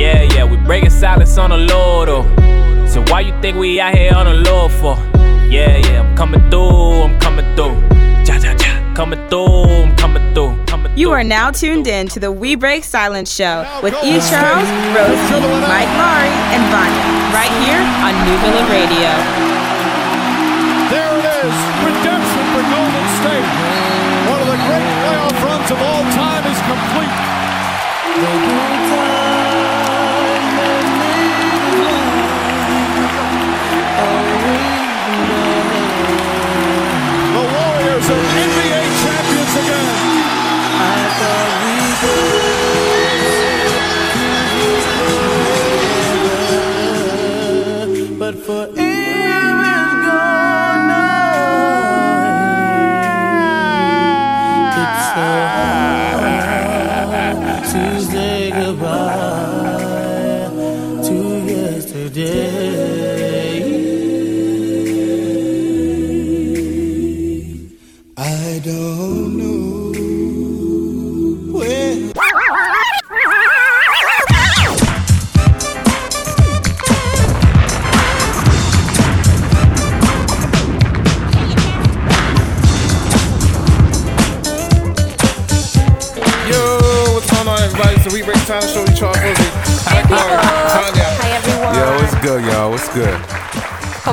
Yeah, yeah, we breaking silence on the Lord, oh. So why you think we out here on the Lord for? Yeah, yeah, I'm coming through, I'm coming through. Ja, ja, ja, coming through, I'm coming through. Coming You through. are now tuned in to the We Break Silence show with E. Charles, Rosie, Mike Mari, and Vanya, right here on New Villa Radio.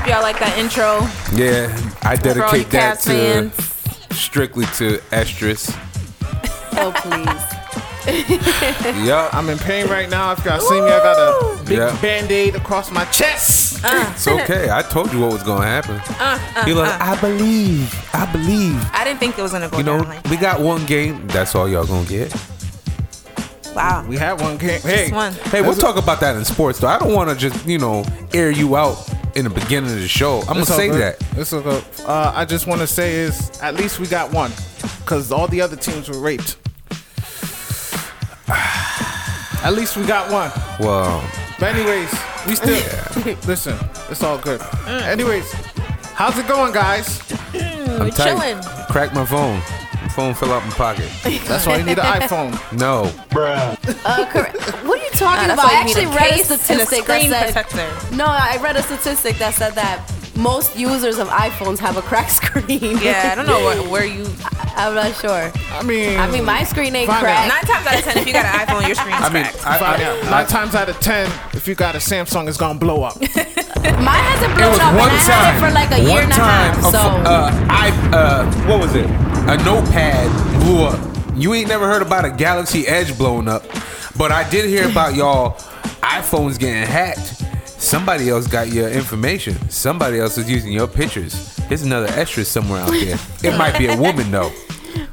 Hope y'all like that intro. Yeah, I For all you dedicate that to fans. strictly to Estrus. Oh please. Yup, I'm in pain right now. If y'all see me, I got a big Yeah. band-aid across my chest. Uh. it's okay. I told you what was gonna happen. Uh, uh He like, uh. I believe, I believe. I didn't think it was gonna go You know, down like we got one game. That's all y'all gonna get. wow. We had one game. Hey, one. Hey, we'll talk about that in sports, though. I don't want to just, you know, air you out in the beginning of the show. I'm gonna say good. that. It's all. Uh, I just want to say is at least we got one, because all the other teams were raped. at least we got one. Well, But anyways, we still listen. It's all good. Anyways, how's it going, guys? I'm tight. chilling. Crack my phone. My phone fell out my pocket. That's why you need an iPhone. No. What are you talking Nah, about? I you need actually a read a case a statistic that said protector. no. I read a statistic that said that most users of iPhones have a cracked screen. Yeah, I don't know where, where you. I'm not sure. I mean, I mean, my screen ain't Find cracked. Nine times out of ten, if you got an iPhone, your screen's I mean, cracked. I, I, out. I- Nine times out of ten, if you got a Samsung, it's gonna blow up. Mine hasn't blown up, one and I had it for like a year one and a half. a So pho- uh, I uh, what was it? A notepad blew up. You ain't never heard about a Galaxy Edge blowing up, but I did hear about y'all iPhones getting hacked. Somebody else got your information. Somebody else is using your pictures. There's another extra somewhere out there. It might be a woman though.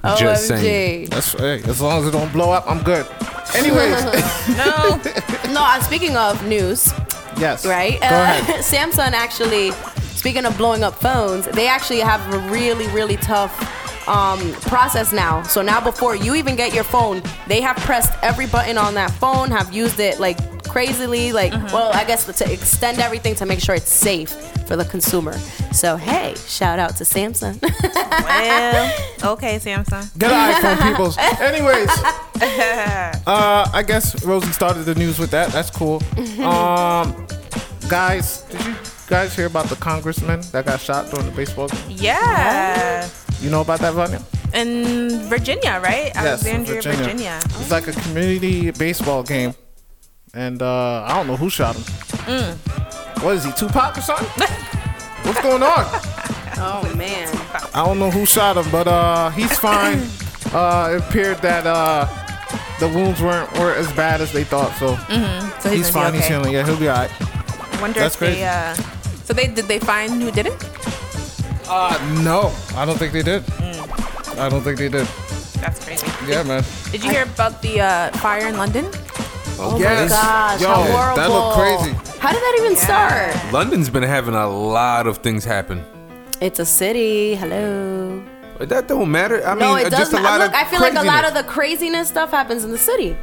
Just saying. That's hey, as long as it don't blow up, I'm good. Anyways, no. No, uh, speaking of news, yes. right? Go Uh, ahead. Samsung actually, speaking of blowing up phones, they actually have a really, really tough um, process now. So now, before you even get your phone, they have pressed every button on that phone, have used it like crazily, like, well, I guess to extend everything to make sure it's safe for the consumer. So, hey, shout out to Samsung. Well, okay, Samsung. Get an iPhone, peoples. Anyways, uh, I guess Rosie started the news with that. That's cool. Um, guys, did you guys hear about the congressman that got shot during the baseball game? Yeah. You know about that, Vanya? In Virginia, right? Yes, Alexandria, Virginia. It's like a community baseball game, and uh, I don't know who shot him. Mm. What is he, Tupac or something? What's going on? oh, man. I don't know who shot him, but uh, he's fine. uh, it appeared that uh, the wounds weren't were as bad as they thought, so mm-hmm. So he's, he's fine. Be He's healing. Yeah, he'll be alright. I wonder That's if crazy. they. Uh, so they did they find who did it? Uh, no, I don't think they did. I don't think they did. That's crazy. Yeah, man. Did you hear about the uh, fire in London? Oh, Yes. my gosh. Yo, how horrible. that looked crazy. How did that even start? London's been having a lot of things happen. It's a city. Hello. But that don't matter. I mean, no, it uh, does just a not. lot Look, of I feel like a lot of the craziness stuff happens in the city.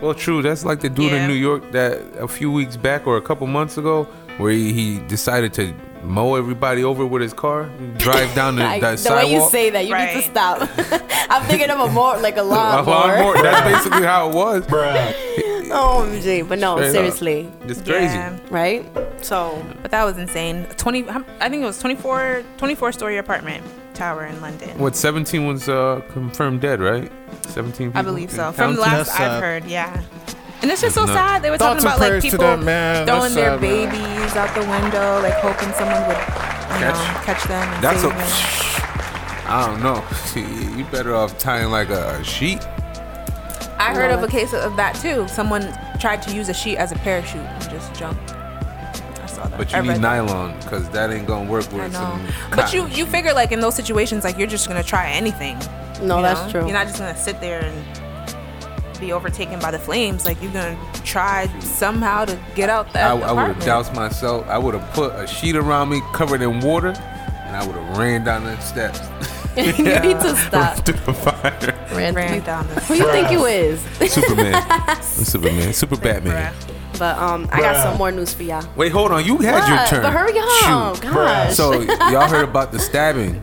Well, true. That's like the dude Yeah. in New York that a few weeks back or a couple months ago, where he, he decided to mow everybody over with his car, drive down the, I- that the sidewalk. way you say that, you need to stop. I'm thinking of a more like a a lawnmower. lawnmower. That's basically how it was. OMG, but no, Straight up. seriously, It's crazy. Yeah. right? So But that was insane. 20, I think it was 24, 24 story apartment tower in London. What 17 was uh, confirmed dead, right? 17. I believe so. From the last I've sad. heard, yeah. And it's just so That's nuts. sad. They were Thoughts talking about like people them, man. throwing That's their sad, man. babies out the window, like hoping someone would, you know, Catch. catch them. And That's a. them. I don't know. You better off tying like a sheet. I heard of a case of that too. Someone tried to use a sheet as a parachute and just jumped. I saw that. But you I need nylon because that ain't gonna work with I know. some. But you you figure like in those situations like you're just gonna try anything. No, you that's know? true. You're not just gonna sit there and be overtaken by the flames. Like you're gonna try somehow to get out that I, I would have doused myself. I would have put a sheet around me covered in water, and I would have ran down the steps. you need to stop. Through the fire. Ran Ran down the Who you think you is? Superman. I'm Superman. Super Batman. But um, I got some more news for y'all. Wait, hold on. You had your turn. But hurry up, Shoot. gosh. So y'all heard about the stabbing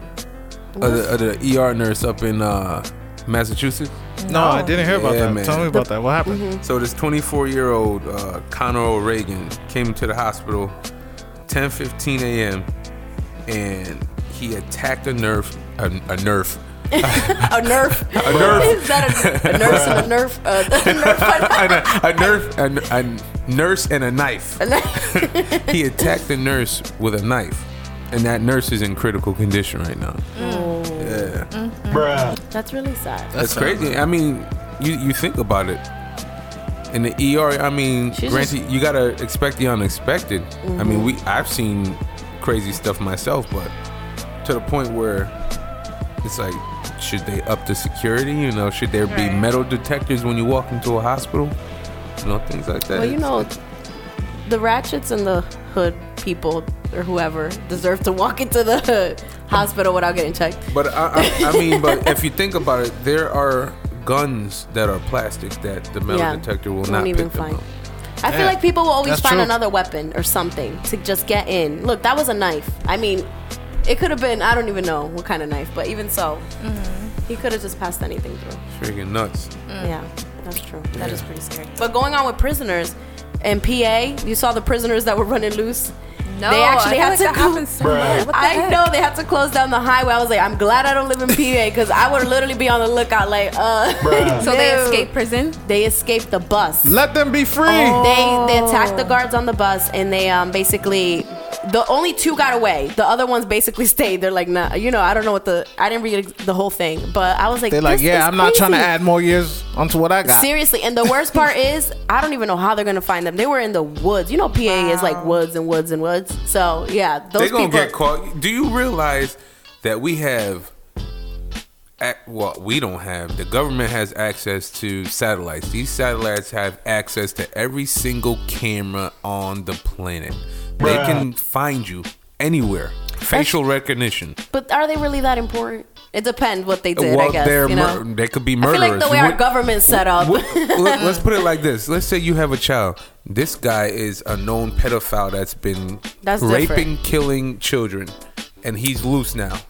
of the, of the ER nurse up in uh, Massachusetts? No, I didn't hear about Yeah, that. man. Tell me about that. What happened? Mm-hmm. So this 24 year old uh, Conor O'Regan came to the hospital 10:15 a.m. and he attacked a nerf a, a nerf a nerf. a nerf Is that a, a nurse and a nerf? Uh, a nerf a, a nerf a, a nurse and a knife. he attacked the nurse with a knife, and that nurse is in critical condition right now. Yeah, That's really sad. that's crazy. I mean, you you think about it. In the ER, I mean, She's granted, you gotta expect the unexpected. I mean, we I've seen crazy stuff myself, but to the point where it's like, should they up the security? You know, should there be metal detectors when you walk into a hospital? You know, things like that. Well, you It's- know, the ratchets and the hood people or whoever deserve to walk into the hospital without getting checked. But I, I, I mean, but if you think about it, there are guns that are plastic that the metal Yeah, detector will won't even pick them find. up. I feel like people will always that's find true. another weapon or something to just get in. Look, that was a knife. I mean, it could have been, I don't even know what kind of knife, but even so, mm-hmm. he could have just passed anything through. Freaking nuts. Mm. Yeah, that's true. That is pretty scary. But going on with prisoners in PA, you saw the prisoners that were running loose. No, they actually I had feel to like that so. What the I heck? know they had to close down the highway. I was like, I'm glad I don't live in PA because I would literally be on the lookout. Like, uh, So they escaped prison. They escaped the bus. Let them be free. They they attacked the guards on the bus and they um basically the only two got away. The other ones basically stayed. They're like, nah, you know, I don't know what the I didn't read the whole thing, but I was like, They're like, yeah, I'm not trying to add more years onto what I got. Seriously, and the worst part is, I don't even know how they're gonna find them. They were in the woods. You know, PA is like woods and woods and woods. So yeah, those They're gonna people. get caught. Do you realize that we have? ac- Well, we don't have. The government has access to satellites. These satellites have access to every single camera on the planet. They can find you anywhere. Facial recognition. But are they really that important? It depends what they did. well, I guess. they're you know? mur- they could be murderers. I feel like the way our government's set up. Let, us put it like this. Let's say you have a child. This guy is a known pedophile that's been That's raping, different. killing children, and he's loose now.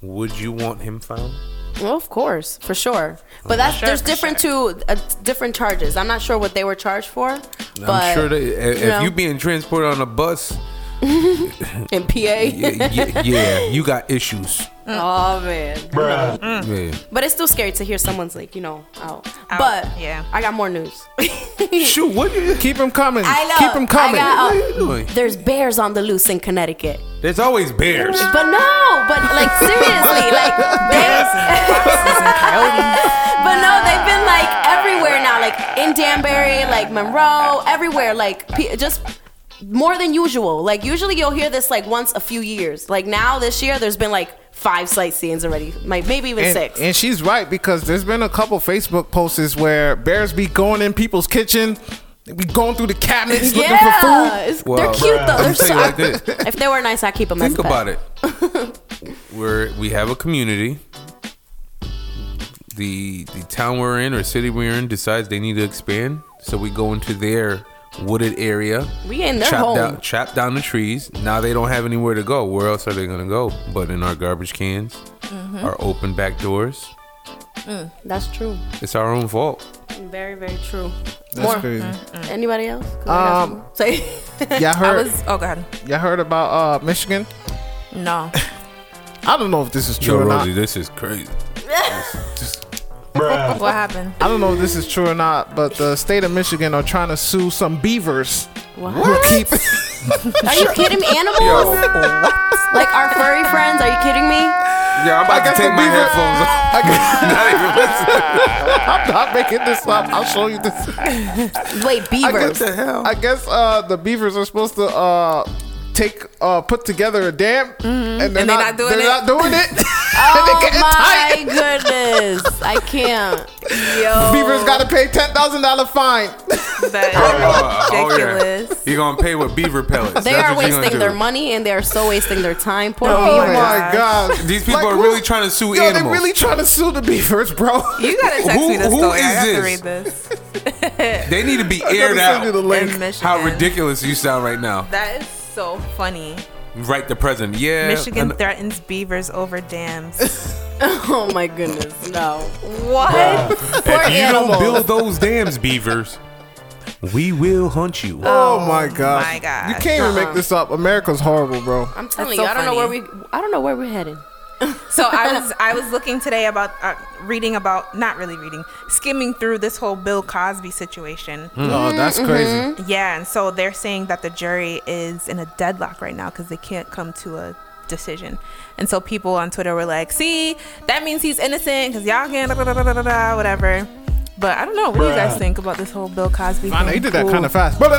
Would you want him found? Well, of course, for sure. But that's Sure, there's different two uh, different charges. I'm not sure what they were charged for. But I'm sure that if, you know. if you being transported on a bus, in PA. yeah, yeah, yeah, you got issues. Oh man. Yeah. But it's still scary to hear someone's like, you know, out. Out, But yeah. I got more news. Shoot, what you? Keep them coming. I know. Keep them coming. I got, What uh, are you doing? there's bears on the loose in Connecticut. There's always bears. But no, but like seriously, like bears. but no, they've been like everywhere now, like in Danbury, like Monroe, everywhere, like just more than usual. Like usually you'll hear this like once a few years. Like now this year, there's been like five sightseeings already, like maybe even And, six. and she's right because there's been a couple Facebook posts where bears be going in people's kitchen, they be going through the cabinets looking for food. yeah, it's- they're cute though. They're so. like this. if they were nice, I'd keep them as Think a pet. about it. We're we have a community. The the town we're in or city we're in decides they need to expand, so we go into their wooded area. We in their chop home. down chop down the trees. Now they don't have anywhere to go. Where else are they gonna go? But in our garbage cans, Mm-hmm. our open back doors. That's true. It's our own fault. Very, very true. That's More. crazy. Anybody else? 'Cause I got Um. Say. Y'all I heard? was. Oh, go ahead. y'all heard about uh Michigan? No. I don't know if this is Yo, true or not. This is crazy. What happened? I don't know if this is true or not, but the state of Michigan are trying to sue some beavers What? who keep. Are you kidding me? Animals? Yo, Like our furry friends? Are you kidding me? yeah, I'm about to take my beaver- headphones off. I guess, Not even listening. I'm not making this up. I'll show you this. Wait, I beavers. guess, I guess uh, the beavers are supposed to uh, take uh, put together a dam, and they're, And they're not, not doing they're it? not doing it. Oh my tight. goodness. I can't. Yo. Beavers got to pay ten thousand dollar fine. That Oh, is oh, yeah. ridiculous. You're gonna pay with beaver pellets. They That's are what you're gonna wasting their money and they are so wasting their time. Poor Oh beavers. my god! These people Like, are really trying to sue Yo, animals. they're really trying to sue the beavers, bro. You gotta text Who- me this who story. I is have to read this. They need to be aired gotta send you the out. link. How ridiculous you sound right now. That is so funny. Right, the president. Yeah. Michigan and- threatens beavers over dams. Oh my goodness. No. what? Poor if you animals. don't build those dams, beavers, we will hunt you. Oh, oh my god! my gosh. You can't even make uh-uh. this up. America's horrible, bro. I'm telling That's you, so I don't know where we I don't know where we're heading. So I was I was looking today about uh, reading about not really reading, skimming through this whole Bill Cosby situation. Oh, that's crazy. Yeah, and so they're saying that the jury is in a deadlock right now because they can't come to a decision. And so people on Twitter were like, "See, that means he's innocent because y'all can't da, da, da, da, da, da, whatever." But I don't know. What do you guys think about this whole Bill Cosby I know thing? he did that Ooh. kind of fast. That's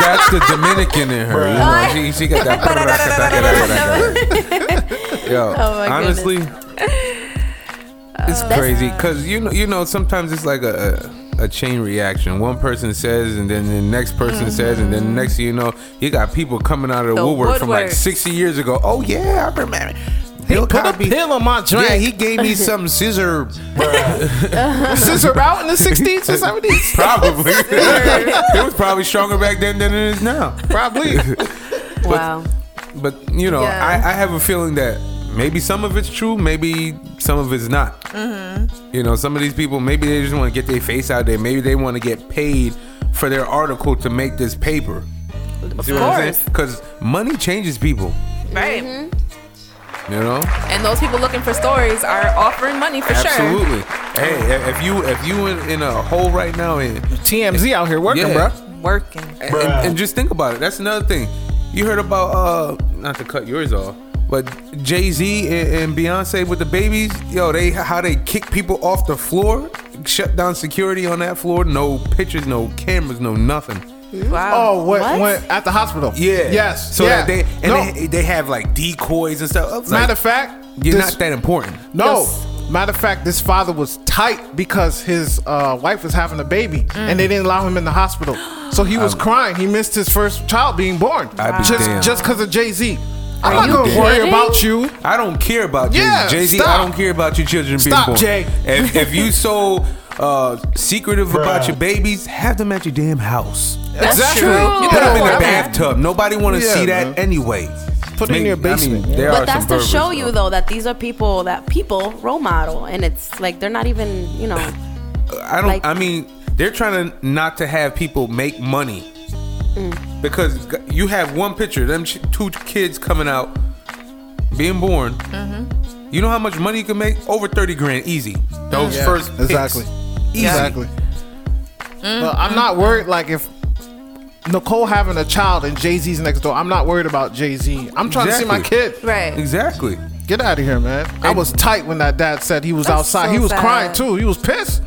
that's the Dominican in her. You know, she, she got that. Yo, Oh my honestly, it's crazy because you know, you know, sometimes it's like a, a a chain reaction. One person says, and then the next person says, and then the next thing you know, you got people coming out of the, The woodwork from like 60 years ago. Oh yeah, I remember. He Bill put a pill on my drink. Yeah, he gave me some scissor. scissor out in the 60s or 70s? Probably. it was probably stronger back then than it is now. Probably. Wow. But you know, Yeah. I, I have a feeling that maybe some of it's true, maybe some of it's not. Mm-hmm. You know, some of these people maybe they just want to get their face out there. Maybe they want to get paid for their article to make this paper. Of See what I'm saying? course. Because money changes people. right? You know, And those people looking for stories are offering money for sure. absolutely. Hey, if you if you in, in a hole right now and TMZ out here working, Yeah. bro. Working. and, and just think about it. That's another thing. You heard about uh not to cut yours off, but Jay Z and, and Beyonce with the babies. Yo, they how they kick people off the floor, shut down security on that floor. No pictures, no cameras, no nothing. Wow. Oh, what, What? When, at the hospital? Yeah. Yes. So yeah. that they and no. they, they have like decoys and stuff. Like, matter of fact, you're this- not that important. No. Yes. Matter of fact, this father was tight because his uh, wife was having a baby, and they didn't allow him in the hospital. So he was crying. He missed his first child being born, I'd be just damned. just because of Jay Z. I'm not you gonna worry about you. I don't care about Jay Z. Yeah, Jay Z, I don't care about your children Stop, being born. Jay. If, if you so uh, secretive about your babies, have them at your damn house. That's That's true. true. You Put them in the bathtub. Nobody want to Yeah, see that man. anyway. Put it in your basement. I mean, there are But that's to perverts, show you though that these are people that people role model and it's like they're not even, you know, I don't. like- I mean, they're trying to not to have people make money Mm. because you have one picture, them two kids coming out, being born. Mm-hmm. You know how much money you can make? Over thirty grand, easy. Those Yeah, first picks. exactly. Easy. Exactly. Mm-hmm. But I'm not worried. Like if Nicole having a child and Jay Z's next door, I'm not worried about Jay Z. I'm trying to see my Exactly. kid. Right. Exactly. Get out of here, man. I was tight when that dad said he was That's outside. so he was sad. crying too. He was pissed.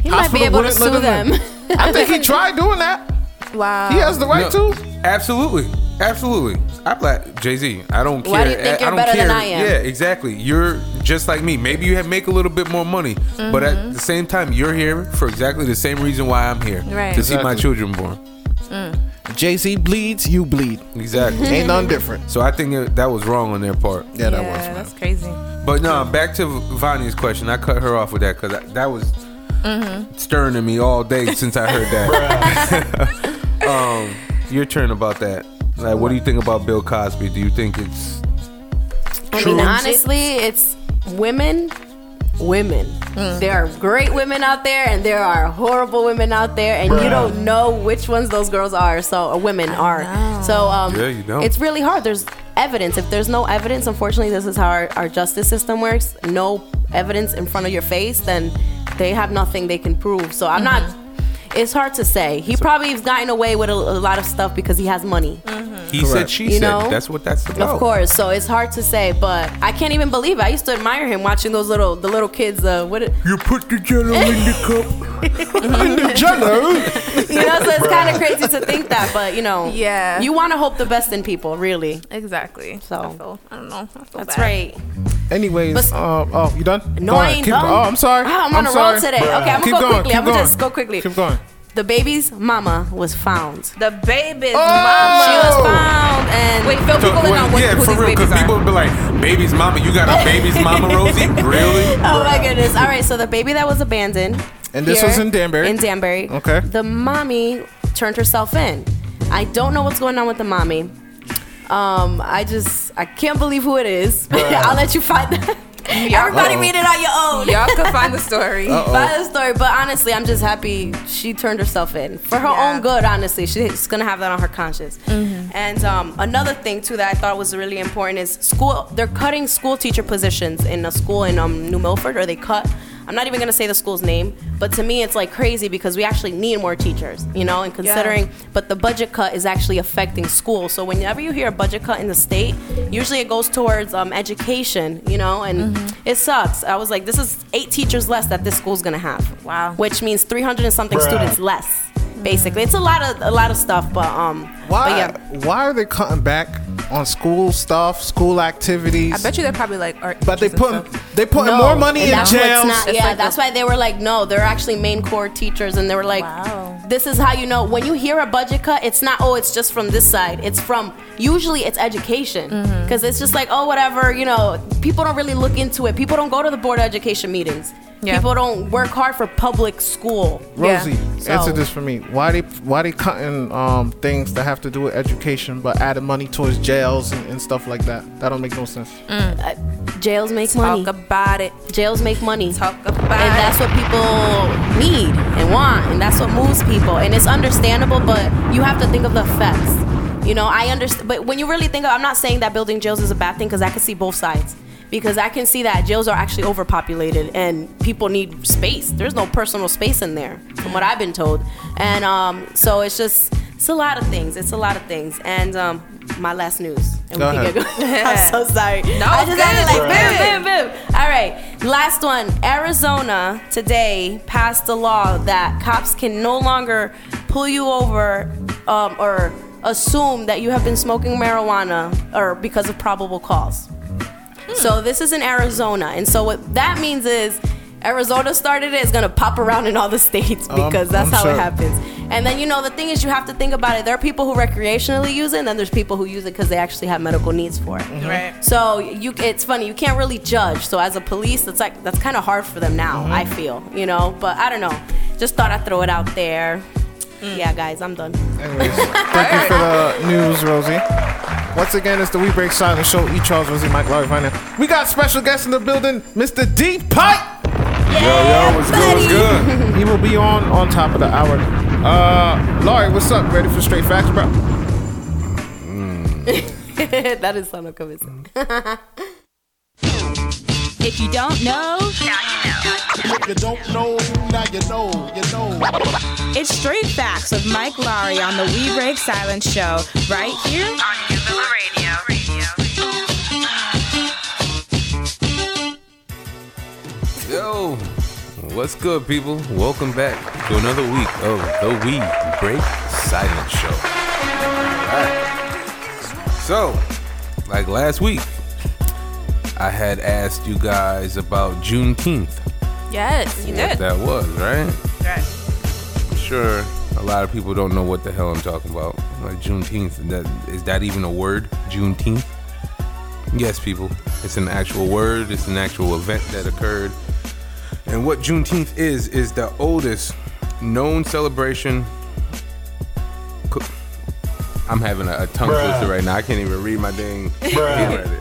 he might be able to sue them. I think he tried doing that. Wow. He has the right No, to. Absolutely. Absolutely. I'm like Jay Z. I don't care. Why do you think I, you're don't better care. than I am? Yeah, exactly. You're just like me. Maybe you have make a little bit more money, but Mm-hmm. at the same time, you're here for exactly the same reason why I'm here. Right. To see my children born. Jay Z bleeds, you bleed. Exactly. Ain't none different. so I think it, that was wrong on their part. Yeah, that was. Man. that's crazy. But no, back to Vanya's question. I cut her off with that because that, that was Mm-hmm. stirring in me all day since I heard that. um, your turn about that. Like, what do you think about Bill Cosby? Do you think it's I True. mean, honestly, it's women women. Hmm. There are great women out there, and there are horrible women out there, and you don't know which ones those girls are. So, or women are. So, um, Yeah, you don't. it's really hard. There's evidence. If there's no evidence, unfortunately, this is how our, our justice system works. No evidence in front of your face, then they have nothing they can prove. So, I'm mm-hmm. not. It's hard to say. He probably has gotten away with a, a lot of stuff because he has money. He said, she You said. know? That's what that's about. Of course, so it's hard to say, but I can't even believe it. I used to admire him watching those little the little kids. Uh, what it, You put the jello in the cup. In the jello. you know? So it's kind of crazy to think that, but you know, Yeah. you want to hope the best in people, really. Exactly. So- I, feel, I don't know. I That's bad. right. Anyways, But- uh, oh, you done? No, Go I ahead. ain't Keep- done. Oh, I'm sorry. Ah, I'm on a sorry. roll today. Okay, I'm Keep gonna go going, quickly. keep I'm gonna going. just go quickly. Keep going. The baby's mama was found. The baby's Oh! mama. She was found, and Wait, fill So, people in wait, on what, yeah, who for these real, because people would be like, "Baby's mama, you got a baby's mama, Rosie? Really?" Oh my goodness. All right, so the baby that was abandoned. And this here was in Danbury? In Danbury. Okay. The mommy turned herself in. I don't know what's going on with the mommy. Um, I just I can't believe who it is. I'll let you find that. Everybody read it on your own. Y'all can find the story. Find the story, but honestly, I'm just happy she turned herself in for her Yeah. own good. Honestly, she's gonna have that on her conscience. Mm-hmm. And um, another thing too that I thought was really important is school. They're cutting school teacher positions in a school in um, New Milford, or they cut. I'm not even gonna say the school's name, but to me it's like crazy because we actually need more teachers, you know. And considering, but the budget cut is actually affecting schools. So whenever you hear a budget cut in the state, usually it goes towards um, education, you know, and Mm-hmm. it sucks. I was like, this is eight teachers less that this school's gonna have. Wow. Which means 300 and something students less. Basically, it's a lot of a lot of stuff, but um, Why? Yeah, Why are they cutting back on school stuff, school activities? I bet you they're probably like art But they put they putting No, more money and in that's what's jails. not- It's yeah, like that's the- why they were like, no, they're actually main core teachers, and they were like, Wow. this is how you know when you hear a budget cut. It's not oh, it's just from this side. It's from usually it's education Mm-hmm. because it's just like oh, whatever. You know, people don't really look into it. People don't go to the board of education meetings. Yeah. People don't work hard for public school. Rosie, So- answer this for me. Why they why they cutting um, things that have to do with education, but adding money towards jails and, and stuff like that? That don't make no sense. Jails make money. Talk about it. Jails make money. Talk about it. and that's what people need and want and that's what moves people and it's understandable but you have to think of the effects you know i understand but when you really think of i'm not saying that building jails is a bad thing because i can see both sides because i can see that jails are actually overpopulated and people need space there's no personal space in there from what i've been told and um, so it's just it's a lot of things it's a lot of things and um, my last news and Go we can ahead. get going. i'm so sorry No, i it's just had to good, like it's bam, bam, boom. All right, last one. Arizona today passed a law that cops can no longer pull you over um, or assume that you have been smoking marijuana or because of probable cause. So this is in Arizona, and so what that means is. Arizona started it, it's gonna pop around in all the states um, because that's I'm how sure. it happens. And then you know the thing is you have to think about it. There are people who recreationally use it, and then there's people who use it because they actually have medical needs for it. Mm-hmm. Right. So you, it's funny. You can't really judge. So as a police, that's like that's kind of hard for them now. Mm-hmm. I feel, you know. But I don't know. Just thought I'd throw it out there. Mm. Yeah, guys, I'm done. Anyways, thank you for the news, Rosie. Once again, it's the We Break Silence Show. E. Charles, Rosie, Mike, Laurie, Vanya. We got special guest in the building, Mr. D. Pipe. Yo, yo, what's good? What's good? He will be on on top of the hour. Uh, Laurie, what's up? Ready for straight facts, bro? that is so convincing. If you don't know, now You know. If you don't know, now you know, you know. it's Straight Facts with Mike Laurie on the We Break Silence show right here on New Villa Radio. Yo, what's good, people? Welcome back to another week of the We Break Silence Show. Alright. So, like last week, I had asked you guys about Juneteenth. Yes, you What did. that was, right? Right. I'm sure a lot of people don't know what the hell I'm talking about. Like Juneteenth, that is that even a word? Juneteenth? Yes, people. It's an actual word. It's an actual event that occurred. And what Juneteenth is is the oldest known celebration. I'm having a, a tongue twister right now. I can't even read my dang handwriting.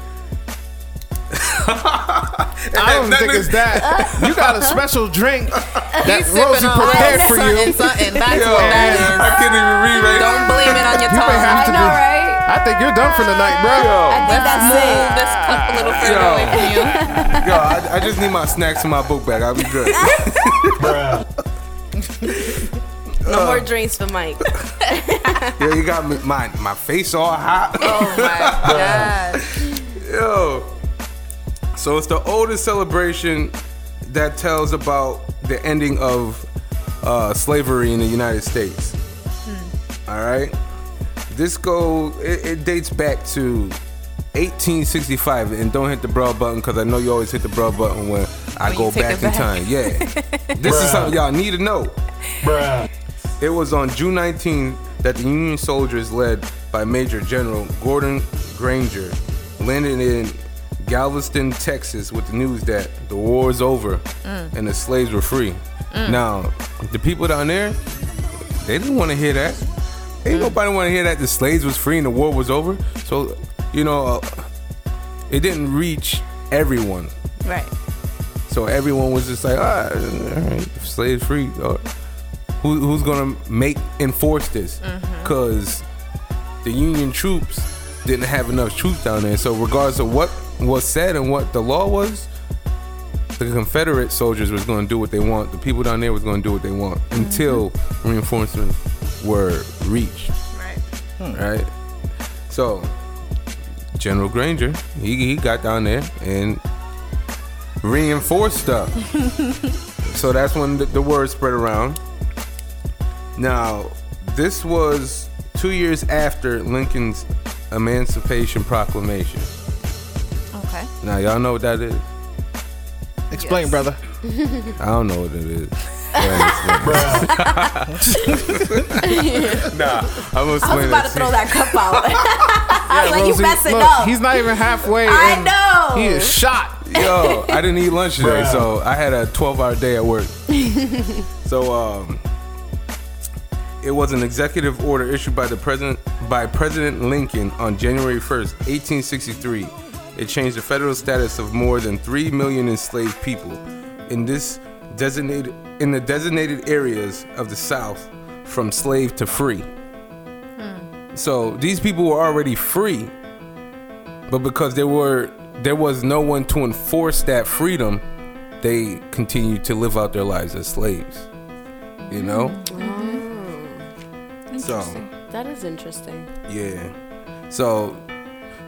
I don't think it's that. You got a special drink that sipping Rosie prepared for something, you. something. That's Yo, what that I can't even read right Don't now. blame it on your You may tongue. have to I know, do- right? I think you're done for the night, bro. I think Let's that's move this cup a little further Yo. away from you. Yo, I, I just need my snacks in my book bag. I'll be good. No uh. more drinks for Mike. Yo, you got me, my my face all hot. Oh my gosh. Yo. So it's the oldest celebration that tells about the ending of uh, slavery in the United States. All right. This go it, it dates back to 1865, and don't hit the bro button because I know you always hit the bro button when I When go you back in back. time. Yeah. this is something y'all need to know. Bruh. It was on June 19th that the Union soldiers, led by Major General Gordon Granger, landed in Galveston, Texas, with the news that the war is over and the slaves were free. Now, the people down there, they didn't want to hear that. Ain't nobody want to hear that the slaves was free and the war was over. So, you know, uh, it didn't reach everyone. Right. So everyone was just like, ah, all right, slaves free. Uh, who, who's gonna make enforce this? Because the Union troops didn't have enough troops down there. So regardless of what was said and what the law was, the Confederate soldiers was gonna do what they want. The people down there was gonna do what they want mm-hmm. until reinforcements were reached. Right. Hmm. Right. So General Granger, he, he got down there and reinforced stuff. so that's when the, the word spread around. Now, this was two years after Lincoln's Emancipation Proclamation. Okay. Now, y'all know what that is? Explain, Yes. brother. I don't know what it is. nah, I'm gonna I was explain about to it. throw that cup out. I was like, you Rosie, messing look, up. He's not even halfway. I and know. He is shot. Yo, I didn't eat lunch today, so I had a 12 hour day at work. so, um, it was an executive order issued by the president by President Lincoln on January 1st, 1863. It changed the federal status of more than 3 million enslaved people in this designated in the designated areas of the South from slave to free. Hmm. So, these people were already free, but because there were there was no one to enforce that freedom, they continued to live out their lives as slaves. You know? Hmm. So that is interesting. yeah. So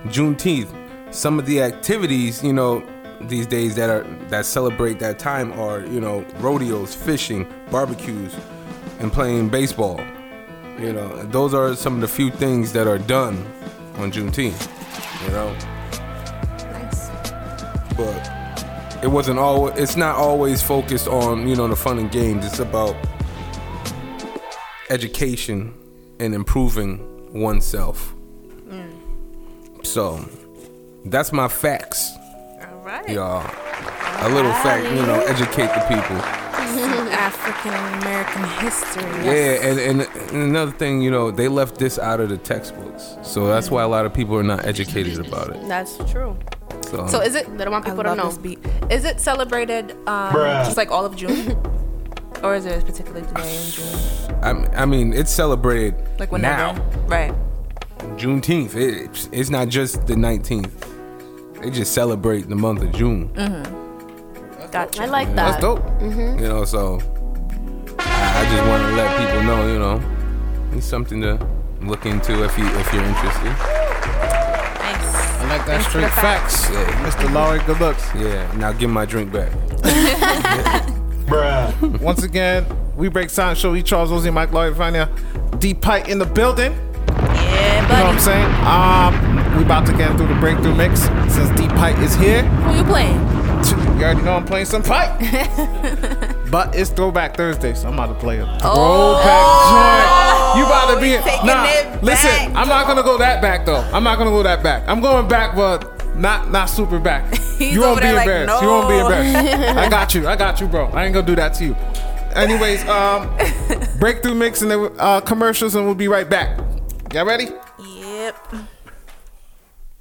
Juneteenth, some of the activities, you know, these days that are that celebrate that time are, you know, rodeos, fishing, barbecues, and playing baseball. You know, those are some of the few things that are done on Juneteenth. You know, Nice. but it wasn't all. It's not always focused on you know the fun and games. It's about education and improving oneself. So that's my facts, All right. y'all. A little fact, you know, educate the people. African American history. Yeah, and, and, and another thing, you know, they left this out of the textbooks, so that's why a lot of people are not educated about it. That's true. So, So is it? They don't want I people to know. beat. Is it celebrated um, just like all of June, or is there a particular day in June? I, I mean, it's celebrated Like now. Right. Juneteenth. It, it's not just the 19th. They just celebrate the month of June. Mm-hmm. Gotcha. I like That's that. That's dope. Mm-hmm. You know, so I, I just want to let people know, you know, it's something to look into if you if you're interested. Nice. I like that Thanks straight the facts. facts. Mr. Laurie, good looks. Yeah. Now give my drink back. Bruh. Once again, we break silent show. E. Charles Ozzy, Mike Laurie, Vanya, D Pipe in the building. Yeah, You know what I'm saying? Um, we about to get through the breakthrough mix since D Pipe is here. Who you playing? You already know I'm playing some pipe. but it's Throwback Thursday, so I'm about to play a throwback Oh. joint. You about to be taking nah. listen. I'm not gonna go that back though. I'm not gonna go that back. I'm going back, but not not super back. You won't be like, embarrassed. You won't be no. embarrassed. I got you. I got you, bro. I ain't gonna do that to you. Anyways, um, breakthrough mix and the, uh, commercials, and we'll be right back. Y'all ready? Yep.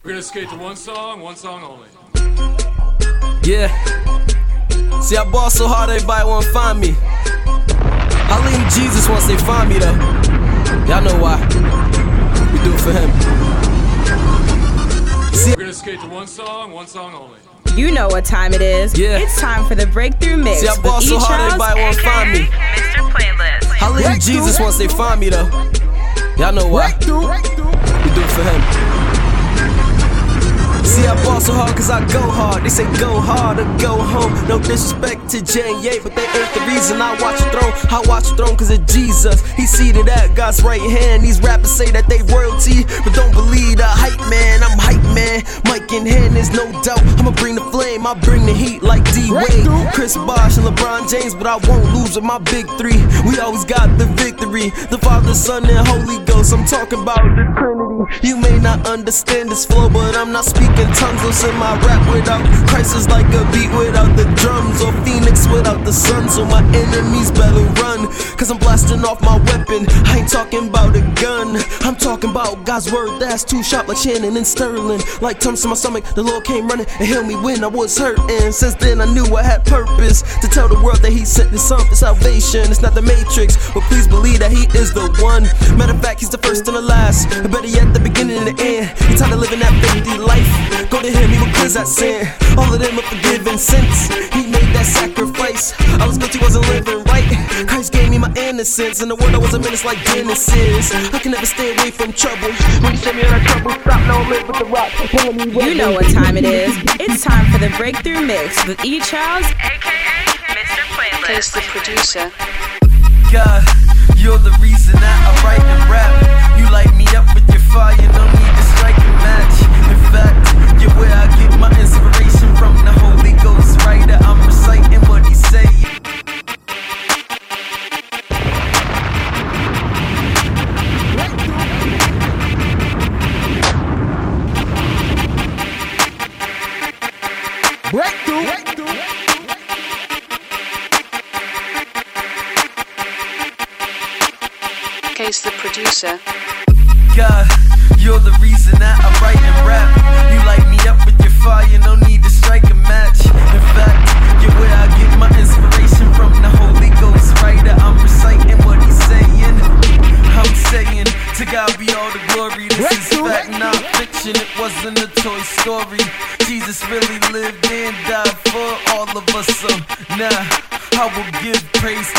We're gonna skate to one song, one song only. Yeah. See, I ball so hard, everybody wanna find me. I lean Jesus once they find me, though. Y'all know why. We do it for him. We're gonna skate to one song, one song only. You know what time it is. Yeah. It's time for the breakthrough mix See, I with ball so hard, Charles, everybody wanna find me. Mr. Playlist. I lean Jesus once they find me, though. Y'all know why. We do it for him. See, I ball so hard cause I go hard. They say go hard or go home. No disrespect to J Ye, but they ain't the reason I watch the throne. I watch the throne cause of Jesus. He seated at God's right hand. These rappers say that they royalty, but don't believe the hype man. I'm hype man. Mic in hand, there's no doubt. I'ma bring the flame, I bring the heat like D Wade, Chris Bosh, and LeBron James, but I won't lose with my big three. We always got the victory. The Father, Son, and Holy Ghost. I'm talking about the Trinity. You may not understand this flow, but I'm not speaking tongues. Listen, my rap without Christ is like a beat without the drums, or Phoenix without the sun. So my enemies better run, cause I'm blasting off my weapon. I ain't talking about a gun, I'm talking about God's word that's too sharp like Shannon and Sterling. Like Tums to my stomach, the Lord came running and healed me when I was hurting. Since then, I knew I had purpose to tell the world that He sent His Son for salvation. It's not the Matrix, but please believe that He is the one. Matter of fact, He's the first and the last, or better yet, the beginning and the end. He tired of living that 50 life. Go to Him, He will cleanse that sin. All of them are forgiven since He made that sacrifice. I was guilty, wasn't living right. Christ gave me my innocence, and the world I was a menace like Genesis. I can never stay away from trouble. When you send me out of trouble, stop, no live with the rock. You know what time it is. It's time for the breakthrough mix with E. Charles, aka Mr. Playlist. Case the producer. God, you're the reason that I write and rap. You light me up with your fire, no need to strike a match. Fact, you're where I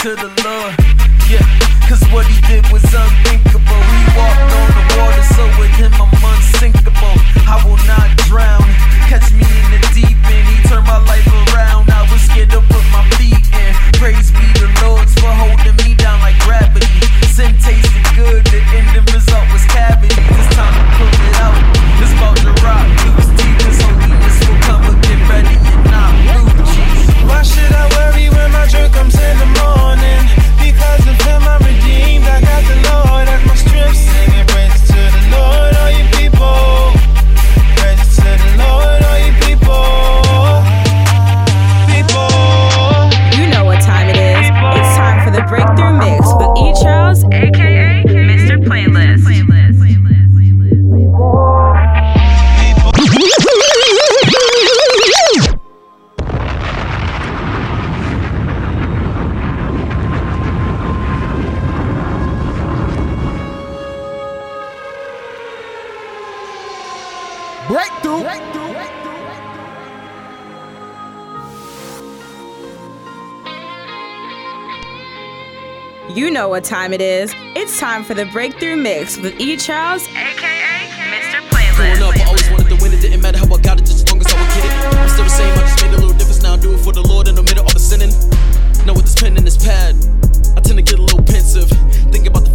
to the Lord. You know what time it is. It's time for the breakthrough mix with E. Charles, aka Mr. Playlist. Growing up, I always wanted to win. It didn't matter how I got it, just as long as I would get it. I'm still the same, I just made a little difference now. I do it for the Lord in the middle of the sinning. Know with this pen and this pad, I tend to get a little pensive. Think about the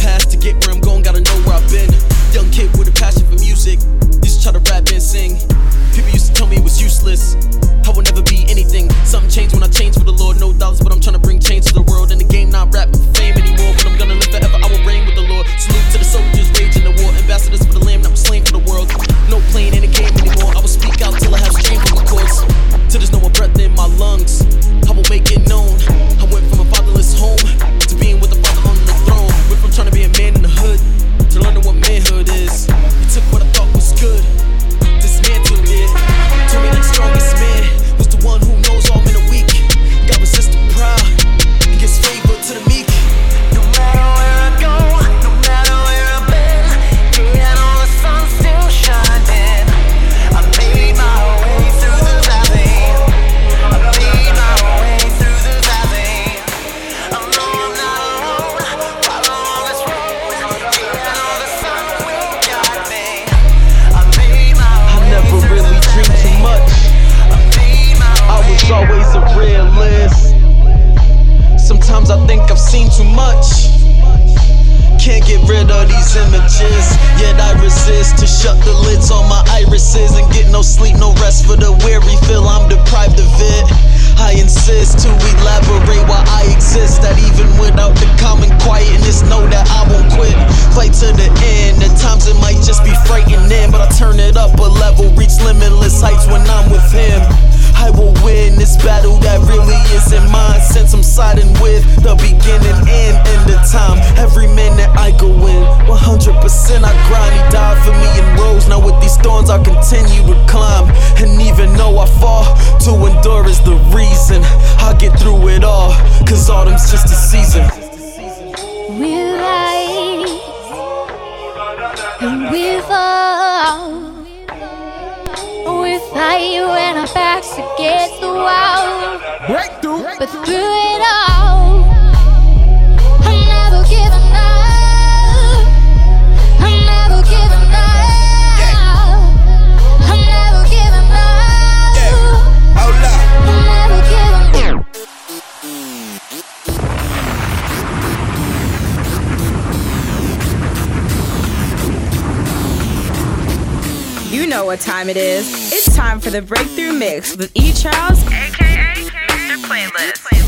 past to get where I'm going, gotta know where I've been. Young kid with a passion for music, used to try to rap and sing. People used to tell me it was useless, I will never be anything. Something changed when I changed for the Lord, no doubts, but I'm trying to bring change to the world. And the game not rapping for fame anymore, but I'm gonna live forever, I will reign with the Lord. Salute to the soldiers waging the war, ambassadors for the lamb that was slain for the world. No playing in the game anymore, I will speak out till I have strength from the courts. Till there's no more breath in my lungs, I will make it known. I went from a fatherless home to being with a trying to be a man in the hood to learn what manhood is. You took what I thought was good, dismantled it. Told me the strongest man was the one who knows all men are weak. God was just a pride. The chords. much. Can't get rid of these images, yet I resist to shut the lids on my irises and get no sleep, no rest for the weary. Feel I'm deprived of it. I insist to elaborate why I exist. That even without the common quietness, know that I won't quit. Fight to the end. At times it might just be frightening, but I turn it up a level, reach limitless heights when I'm with him. I will win this battle that really isn't mine. Since I'm siding with the beginning and end of time. Every minute I go in, 100% I grind. He died for me and rose. Now with these thorns I continue to climb. And even though I fall, to endure is the reason. I get through it all, cause autumn's just a season. We rise and we fall. Fight when our backs against the wall. Breakthrough. But through it all, know what time it is. It's time for the Breakthrough Mix with E. Charles, aka Mr. Playlist.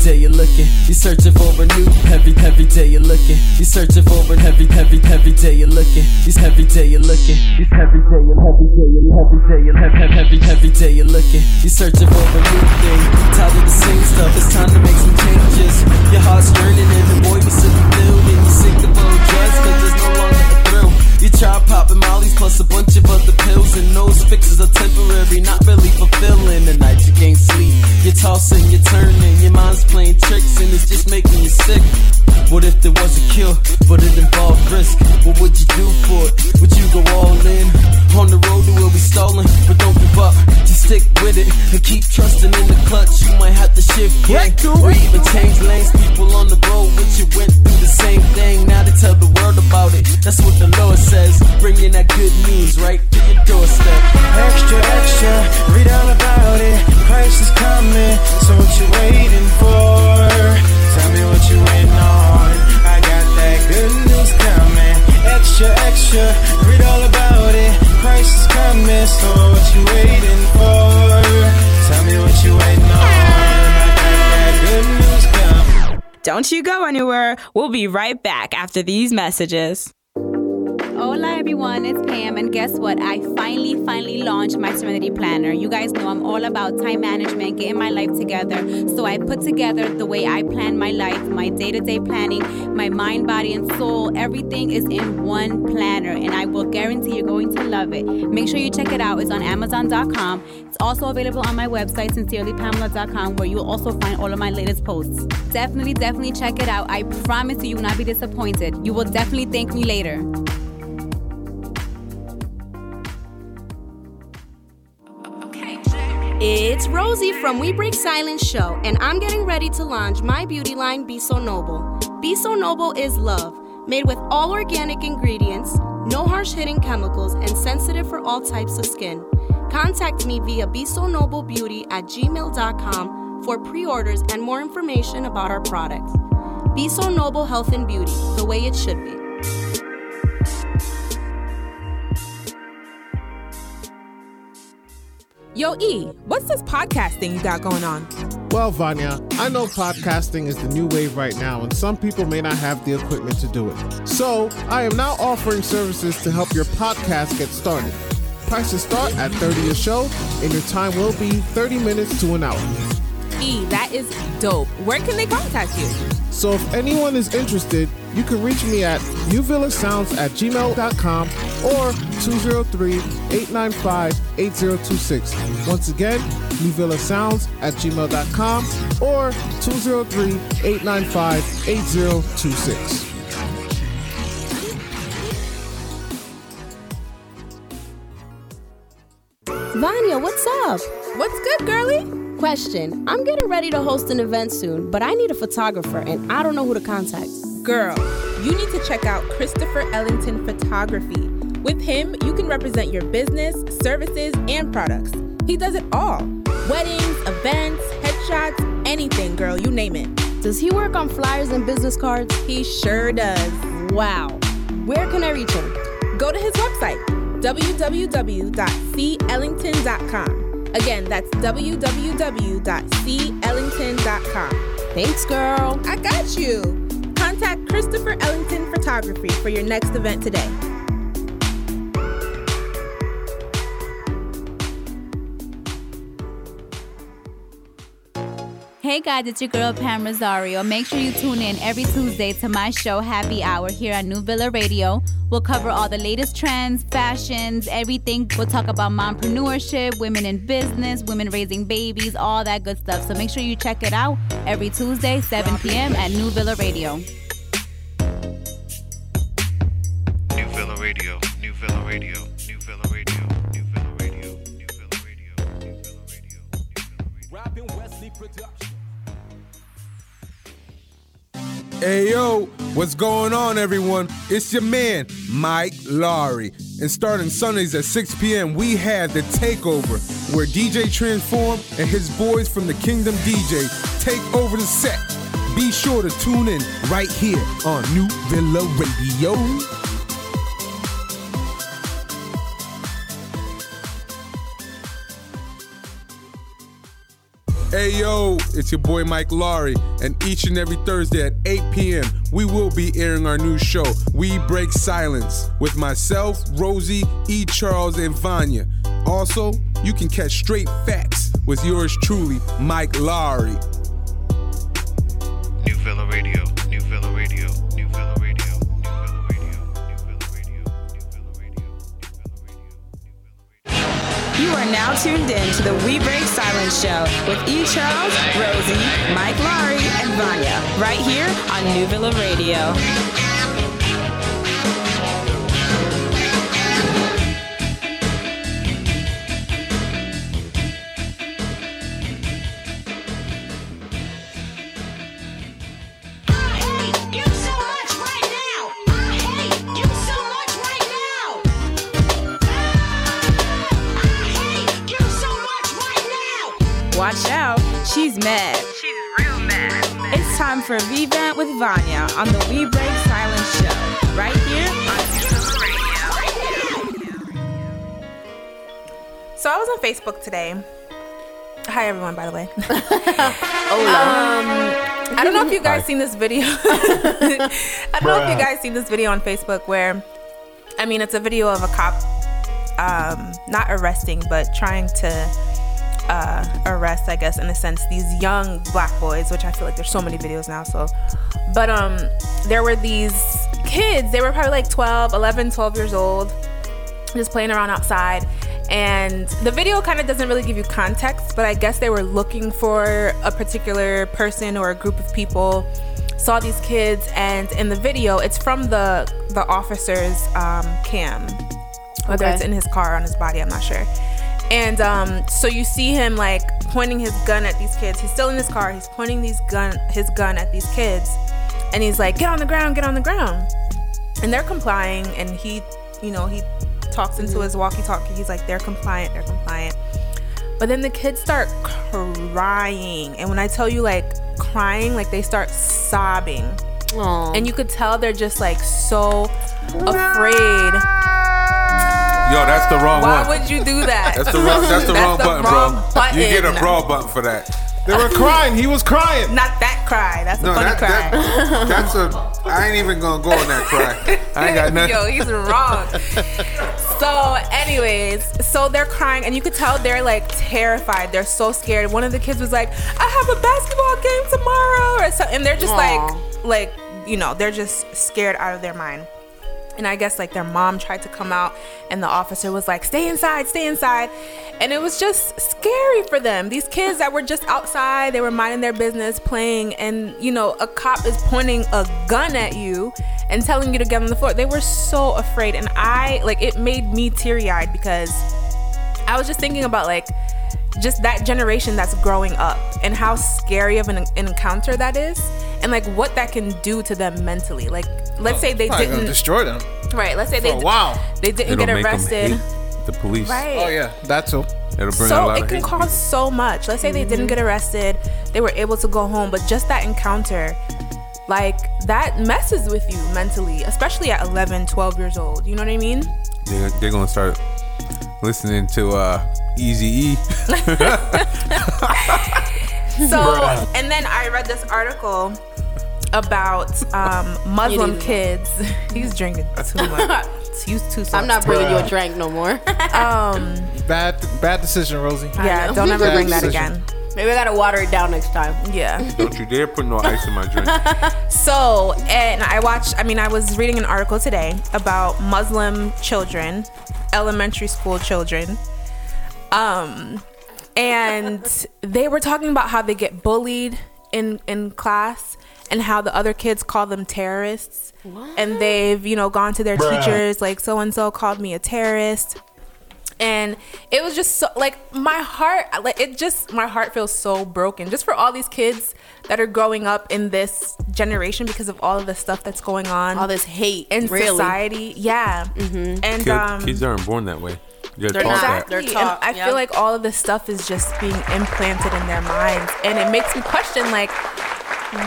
Day you're looking, you're searching for a new heavy, heavy day you're looking, you're searching for a heavy, heavy, heavy day you're looking, these heavy day you're looking, these heavy day you're heavy day you're heavy day you're heavy, heavy, heavy day you're looking, you're searching for a new thing, tired of the same stuff, it's time to make some changes. Your heart's yearning and the boy was silly filled, and You're sick of old drugs cause there's no longer. You try popping mollies plus a bunch of other pills and those fixes are temporary, not really fulfilling. The night you can't sleep, you're tossing, you're turning, your mind's playing tricks and it's just making you sick. What if there was a cure, but it involved risk? What would you do for it? Would you go all in? On the road to where we stolen, but don't give up. Just stick with it and keep trusting in the clutch. You might have to shift gear or even change lanes. People on the road with you went through the same thing. Now they tell the world about it. That's what the Lord says. Bringing that good news right to your doorstep. Extra, extra, read all about it. Christ is coming, so what you waiting for? Tell me what you waiting on. I got that good news coming. Extra, extra, read all about it. Is coming, so what you waiting for? Tell me what you waiting on. Don't you go anywhere. We'll be right back after these messages. Hola everyone, it's Pam, and guess what? I finally, finally launched my Serenity Planner. You guys know I'm all about time management, getting my life together. So I put together the way I plan my life, my day to day planning, my mind, body, and soul. Everything is in one planner, and I will guarantee you're going to love it. Make sure you check it out. It's on Amazon.com. It's also available on my website, sincerelypamela.com, where you'll also find all of my latest posts. Definitely, definitely check it out. I promise you, you will not be disappointed. You will definitely thank me later. It's Rosie from We Break Silence Show, and I'm getting ready to launch my beauty line, Be So Noble. Be So Noble is love, made with all organic ingredients, no harsh hitting chemicals, and sensitive for all types of skin. Contact me via beauty at gmail.com for pre orders and more information about our products. Be So Noble Health and Beauty, the way it should be. Yo, E, what's this podcast thing you got going on? Well, Vanya, I know podcasting is the new wave right now, and some people may not have the equipment to do it. So, I am now offering services to help your podcast get started. Prices start at 30 a show, and your time will be 30 minutes to an hour. E, that is dope. Where can they contact you? So if anyone is interested, you can reach me at newvillasounds at gmail.com or 203-895-8026. Once again, newvillasounds at gmail.com or 203-895-8026. Vanya, what's up? What's good, girlie? Question I'm getting ready to host an event soon, but I need a photographer and I don't know who to contact. Girl, you need to check out Christopher Ellington Photography. With him, you can represent your business, services, and products. He does it all weddings, events, headshots, anything, girl, you name it. Does he work on flyers and business cards? He sure does. Wow. Where can I reach him? Go to his website, www.cellington.com. Again, that's www.cellington.com. Thanks, girl. I got you. Contact Christopher Ellington Photography for your next event today. Hey guys, it's your girl Pam Rosario. Make sure you tune in every Tuesday to my show Happy Hour here on New Villa Radio. We'll cover all the latest trends, fashions, everything. We'll talk about mompreneurship, women in business, women raising babies, all that good stuff. So make sure you check it out every Tuesday, 7 p.m. at New Villa Radio. New Villa Radio, New Villa Radio, New Villa Radio, New Villa Radio, New Villa Radio, Rapping Wesley Production. Hey yo, what's going on, everyone? It's your man, Mike Laurie. And starting Sundays at 6 p.m., we have The Takeover, where DJ Transform and his boys from the Kingdom DJ take over the set. Be sure to tune in right here on New Villa Radio. Hey yo, it's your boy Mike Laurie, and each and every Thursday at 8 p.m., we will be airing our new show, We Break Silence, with myself, Rosie, E. Charles, and Vanya. Also, you can catch straight facts with yours truly, Mike Laurie. New Villa Radio, You are now tuned in to the We Break Silence Show with E. Charles, Rosie, Mike Laurie, and Vanya, right here on New Villa Radio. For V-Vent with Vanya on the We Break Silence Show, right here on New So I was on Facebook today. Hi everyone, by the way. um, I don't know if you guys seen this video. I don't know if you guys seen this video on Facebook where, I mean, it's a video of a cop, um, not arresting, but trying to uh, arrest, I guess, in a sense, these young black boys, which I feel like there's so many videos now. So, but um, there were these kids. They were probably like 12, 11, 12 years old, just playing around outside. And the video kind of doesn't really give you context, but I guess they were looking for a particular person or a group of people. Saw these kids, and in the video, it's from the the officer's um, cam, whether Okay. it's in his car or on his body, I'm not sure. And um, so you see him like pointing his gun at these kids. He's still in his car. He's pointing these gun his gun at these kids, and he's like, "Get on the ground! Get on the ground!" And they're complying. And he, you know, he talks into his walkie-talkie. He's like, "They're compliant. They're compliant." But then the kids start crying, and when I tell you like crying, like they start sobbing, and you could tell they're just like so afraid. Yo, that's the wrong Why one. Why would you do that? That's the wrong. That's the wrong button, bro. button. You get a raw button for that. They were crying. He was crying. Not that cry. That's a No, funny that, cry. that that's a. I ain't even gonna go on that cry. I ain't got nothing. Yo, he's wrong. so, anyways, so they're crying, and you could tell they're like terrified. They're so scared. One of the kids was like, "I have a basketball game tomorrow," or something. and they're just Aw. like, like you know, they're just scared out of their mind. And I guess like their mom tried to come out, and the officer was like, "Stay inside, stay inside," and it was just scary for them. These kids that were just outside, they were minding their business, playing, and you know, a cop is pointing a gun at you and telling you to get on the floor. They were so afraid, and I like it made me teary eyed because I was just thinking about like, just that generation that's growing up and how scary of an, an encounter that is and like what that can do to them mentally like let's oh, say they Probably gonna didn't destroy them. right let's say they wow they didn't It'll get arrested the police. Right. Oh yeah, that too. It'll bring a so lot it of can hate. cause so much let's say they didn't mm-hmm. get arrested they were able to go home but just that encounter like that messes with you mentally especially at 11 12 years old you know what i mean They're, they're gonna start listening to uh, Easy E. So, and then I read this article about um, Muslim kids. He's drinking too much. He's too. I'm not bringing you a drink no more. um, Bad, bad decision, Rosie. yeah, don't ever Bad bring that again. Maybe I gotta water it down next time. Yeah. Don't you dare put no ice in my drink. So, and I watched, I mean, I was reading an article today about Muslim children, elementary school children. Um, and they were talking about how they get bullied in in class and how the other kids call them terrorists. And they've, you know, gone to their Bruh. teachers like so and so called me a terrorist. And it was just so like my heart like it just my heart feels so broken just for all these kids that are growing up in this generation because of all of the stuff that's going on All this hate in really. society. Yeah. And Kid- um kids aren't born that way. They're, They're taught not. that. They're taught, And I yeah. feel like all of this stuff is just being implanted in their minds, and it makes me question like,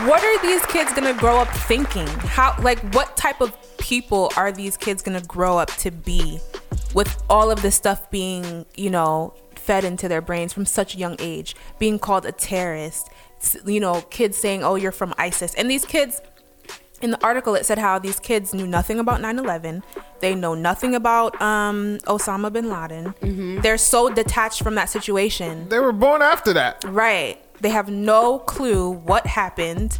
what are these kids gonna grow up thinking? How like what type of people are these kids gonna grow up to be, with all of this stuff being you know fed into their brains from such a young age, being called a terrorist, you know, kids saying, "Oh, you're from ISIS," and these kids in the article it said how these kids knew nothing about 9-11 they know nothing about um, osama bin laden. They're so detached from that situation. They were born after that. right. They have no clue what happened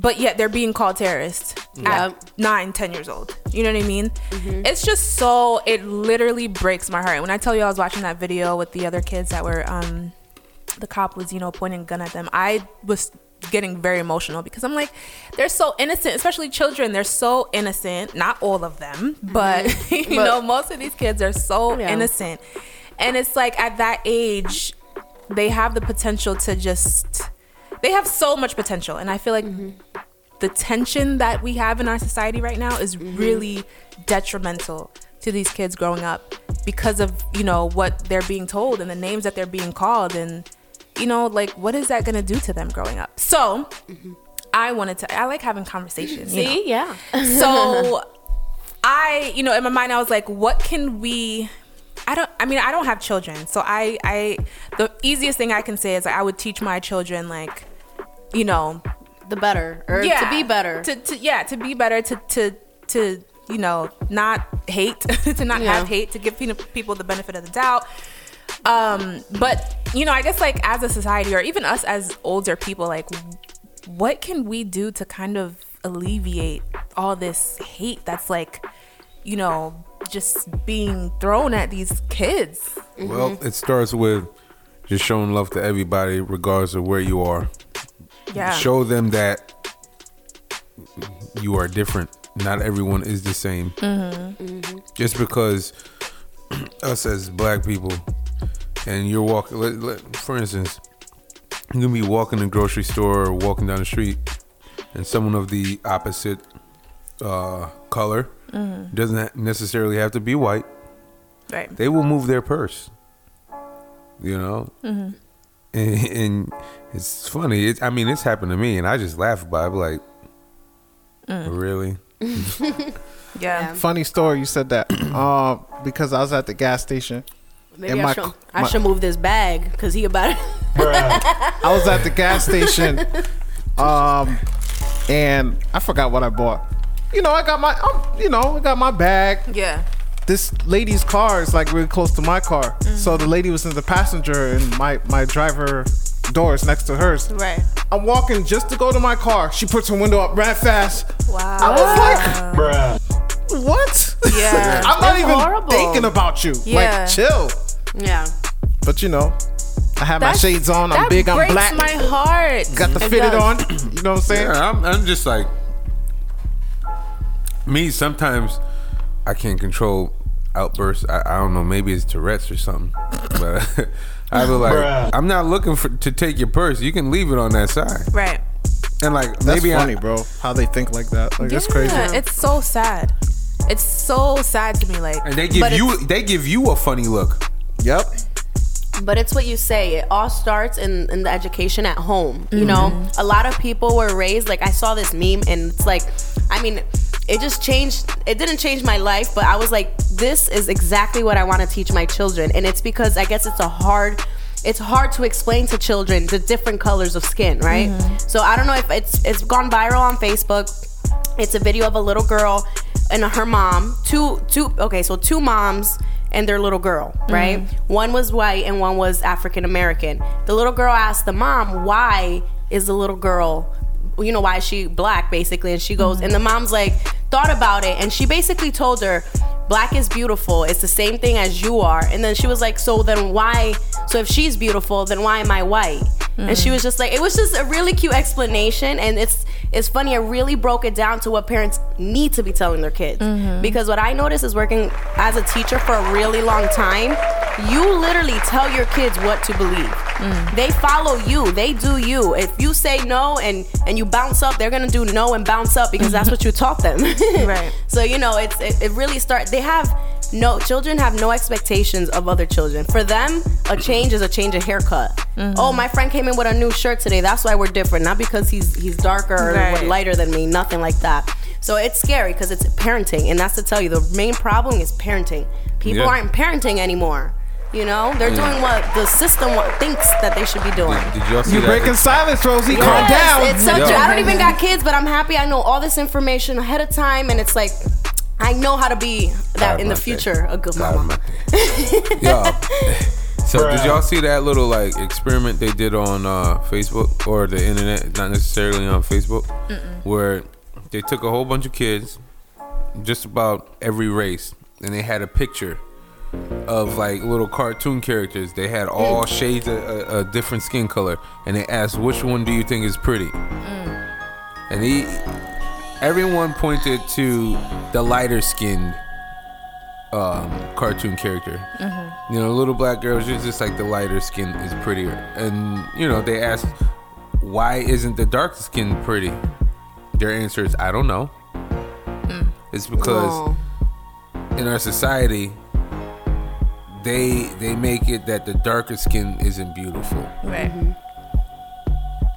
but yet they're being called terrorists at 9 10 years old. You know what i mean? It's just so it literally breaks my heart. When i tell you i was watching that video with the other kids that were um the cop was you know pointing a gun at them i was getting very emotional because i'm like they're so innocent especially children. They're so innocent. Not all of them but you But- know most of these kids are so Yeah. innocent. And it's like at that age they have the potential to just they have so much potential and i feel like mm-hmm. the tension that we have in our society right now is mm-hmm. really detrimental to these kids growing up because of you know what they're being told and the names that they're being called and you know like what is that going to do to them growing up so mm-hmm. i wanted to i like having conversations you know? See, yeah. so I, you know, in my mind, I was like, what can we? I don't. I mean, I don't have children, so I, I, the easiest thing I can say is like, I would teach my children, like, you know, the better or to be better. to, to yeah, to be better, to, to, to, you know, not hate, to not Yeah. have hate, to give people the benefit of the doubt. Um, but you know, I guess like as a society, or even us as older people, like, what can we do to kind of alleviate all this hate that's like, you know, just being thrown at these kids? Well, it starts with just showing love to everybody, regardless of where you are. Yeah. Show them that you are different. Not everyone is the same. Mm-hmm. Just because us as black people, and you're walking, let, let, for instance, you can be walking in the grocery store or walking down the street, and someone of the opposite uh, color Mhm. doesn't necessarily have to be white. Right. They will move their purse. You know, Mhm. And, and it's funny. It, I mean, it's happened to me, and I just laugh about. it. I'm like, Mm. really? Yeah. Funny story. You said that uh, because I was at the gas station. Maybe and I my- should, I should move this bag because he about it. I was at the gas station, um, and I forgot what I bought. You know, I got my, um, you know, I got my bag. Yeah. This lady's car is like really close to my car, mm. so the lady was in the passenger, and my my driver door is next to hers. Right. I'm walking just to go to my car. She puts her window up right fast. Wow. I was like, bruh, what? Yeah. I'm not That's even horrible. thinking about you. Yeah. Like, chill. Yeah. But you know, I have my shades on. I'm that big. I'm breaks black. my heart. Got the It fitted does. on. You know what I'm saying? Yeah, I'm, I'm just like me. Sometimes I can't control outbursts. I, I don't know. Maybe it's Tourette's or something. But I was like, Bruh. I'm not looking for to take your purse. You can leave it on that side. Right. And like That's maybe I- funny, bro. How they think like that. Like it's crazy. It's so sad. It's so sad to me. Like, and they give you they give you a funny look. Yep. But it's what you say. It all starts in, in the education at home. You know, Mhm. a lot of people were raised like I saw this meme and it's like, I mean, it just changed. It didn't change my life, but I was like, this is exactly what I want to teach my children. And it's because I guess it's a hard. It's hard to explain to children the different colors of skin, right? Mhm. So I don't know if it's it's gone viral on Facebook. It's a video of a little girl and her mom. Two two okay, so two moms and their little girl, right? One was white and one was African American. The little girl asked the mom, "Why is the little girl you know, why is she black basically?" And she goes, and the mom's like thought about it and she basically told her black is beautiful. It's the same thing as you are. And then she was like so then why so if she's beautiful then why am i white? And she Mm. was just like it was just a really cute explanation. And it's it's funny it really broke it down to what parents need to be telling their kids. Mhm. because what i noticed is working as a teacher for a really long time you literally tell your kids what to believe. They follow you. They do you. If you say no and and you bounce up they're gonna do no and bounce up because that's what you taught them. Right. so you know it's it, it really start they have no children have no expectations of other children for them a change is a change of haircut Mhm. oh my friend came in with a new shirt today that's why we're different not because he's he's darker or lighter than me nothing like that so it's scary because it's parenting and that's to tell you the main problem is parenting people Yeah. aren't parenting anymore you know they're Yeah. doing what the system thinks that they should be doing Did y'all see You that? breaking silence, Rosie. Yes, Calm down. It's such Yo. a, I don't even got kids, but I'm happy I know all this information ahead of time, and it's like I know how to be that in the future a good Sorry mama. Yo. So did y'all see that little like experiment they did on uh, Facebook or the internet, not necessarily on Facebook, Mm-mm. where they took a whole bunch of kids, just about every race, and they had a picture of like little cartoon characters. They had all Mm. shades of a, a different skin color, and they asked which one do you think is pretty, Mm. and he, everyone pointed to the lighter skinned um, cartoon character. Mhm. You know, little black girls, she's just like the lighter skin is prettier. And, you know, they asked, why isn't the dark skin pretty? Their answer is, I don't know. It's because Oh. in our society, they they make it that the darker skin isn't beautiful. Right.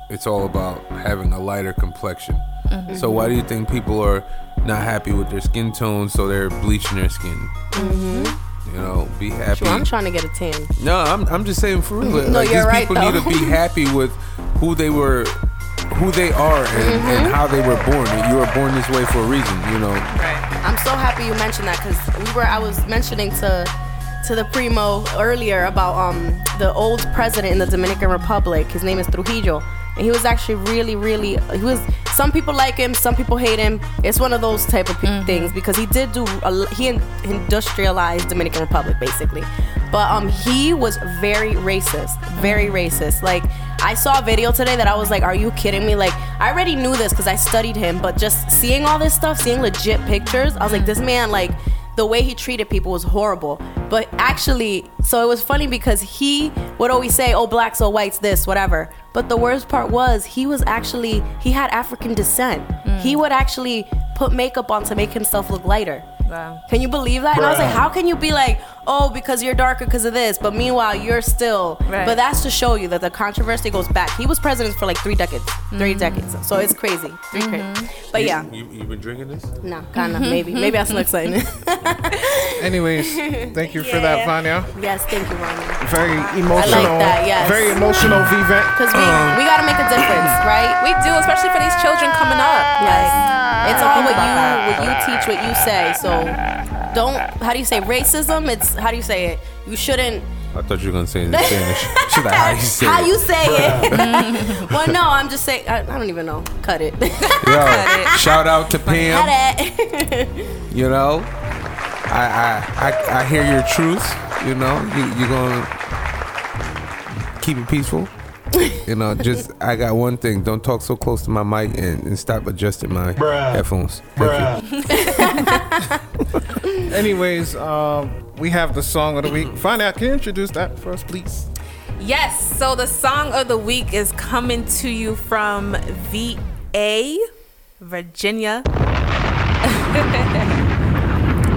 It's all about having a lighter complexion. Mhm. So why do you think people are not happy with their skin tone? So they're bleaching their skin. Mm-hmm. You know, be happy. Sure, I'm trying to get a tan. No, I'm, I'm just saying for real. No, like you're these right, people need to be happy with who they were, who they are, and, Mm-hmm. and how they were born. You were born this way for a reason. You know. Right. I'm so happy you mentioned that because we were. I was mentioning to to the primo earlier about um the old president in the Dominican Republic. His name is Trujillo, and he was actually really, really. He was. Some people like him, some people hate him. It's one of those type of pe- mm-hmm. things because he did do. A, he industrialized Dominican Republic basically, but um he was very racist, very mm-hmm. racist. Like I saw a video today that I was like, "Are you kidding me?" Like I already knew this because I studied him, but just seeing all this stuff, seeing legit pictures, I was like, mm-hmm. "This man, like, the way he treated people was horrible." But actually, so it was funny because he would always say, "Oh, blacks or whites, this, whatever." But the worst part was he was actually he had African descent. Mm. He would actually put makeup on to make himself look lighter. Wow. Can you believe that? And I was like, how can you be like, oh, because you're darker because of this, but meanwhile you're still. Right. But that's to show you that the controversy goes back. He was president for like three decades, three Mhm. decades. So it's crazy, 3 crazy. But yeah, You, you been drinking this? no, kind of maybe, maybe I smell exciting. Anyways, thank you for that, Vanya. yes, thank you, Ronnie. Very emotional. I like that, yes. Very emotional event. Because we Um, we gotta make a difference, right? We do, especially for these children coming up. Yes. Like, It's I all what you what you teach, what you say. So don't how do you say racism? It's how do you say it? You shouldn't I thought you were gonna say it in Spanish. Should I how you say how it? you say it. well, no, I'm just saying. I, I don't even know. Cut it. Yo, shout out to Pam. Cut it. You know, I I I, I hear your truth. You know, you you gonna keep it peaceful. You know, just I got one thing. Don't talk so close to my mic and, and stop adjusting my headphones. Thank you. Anyways, um, we have the song of the week. Find out. Can you introduce that for us, please? Yes, so the song of the week is coming to you from VA, Virginia.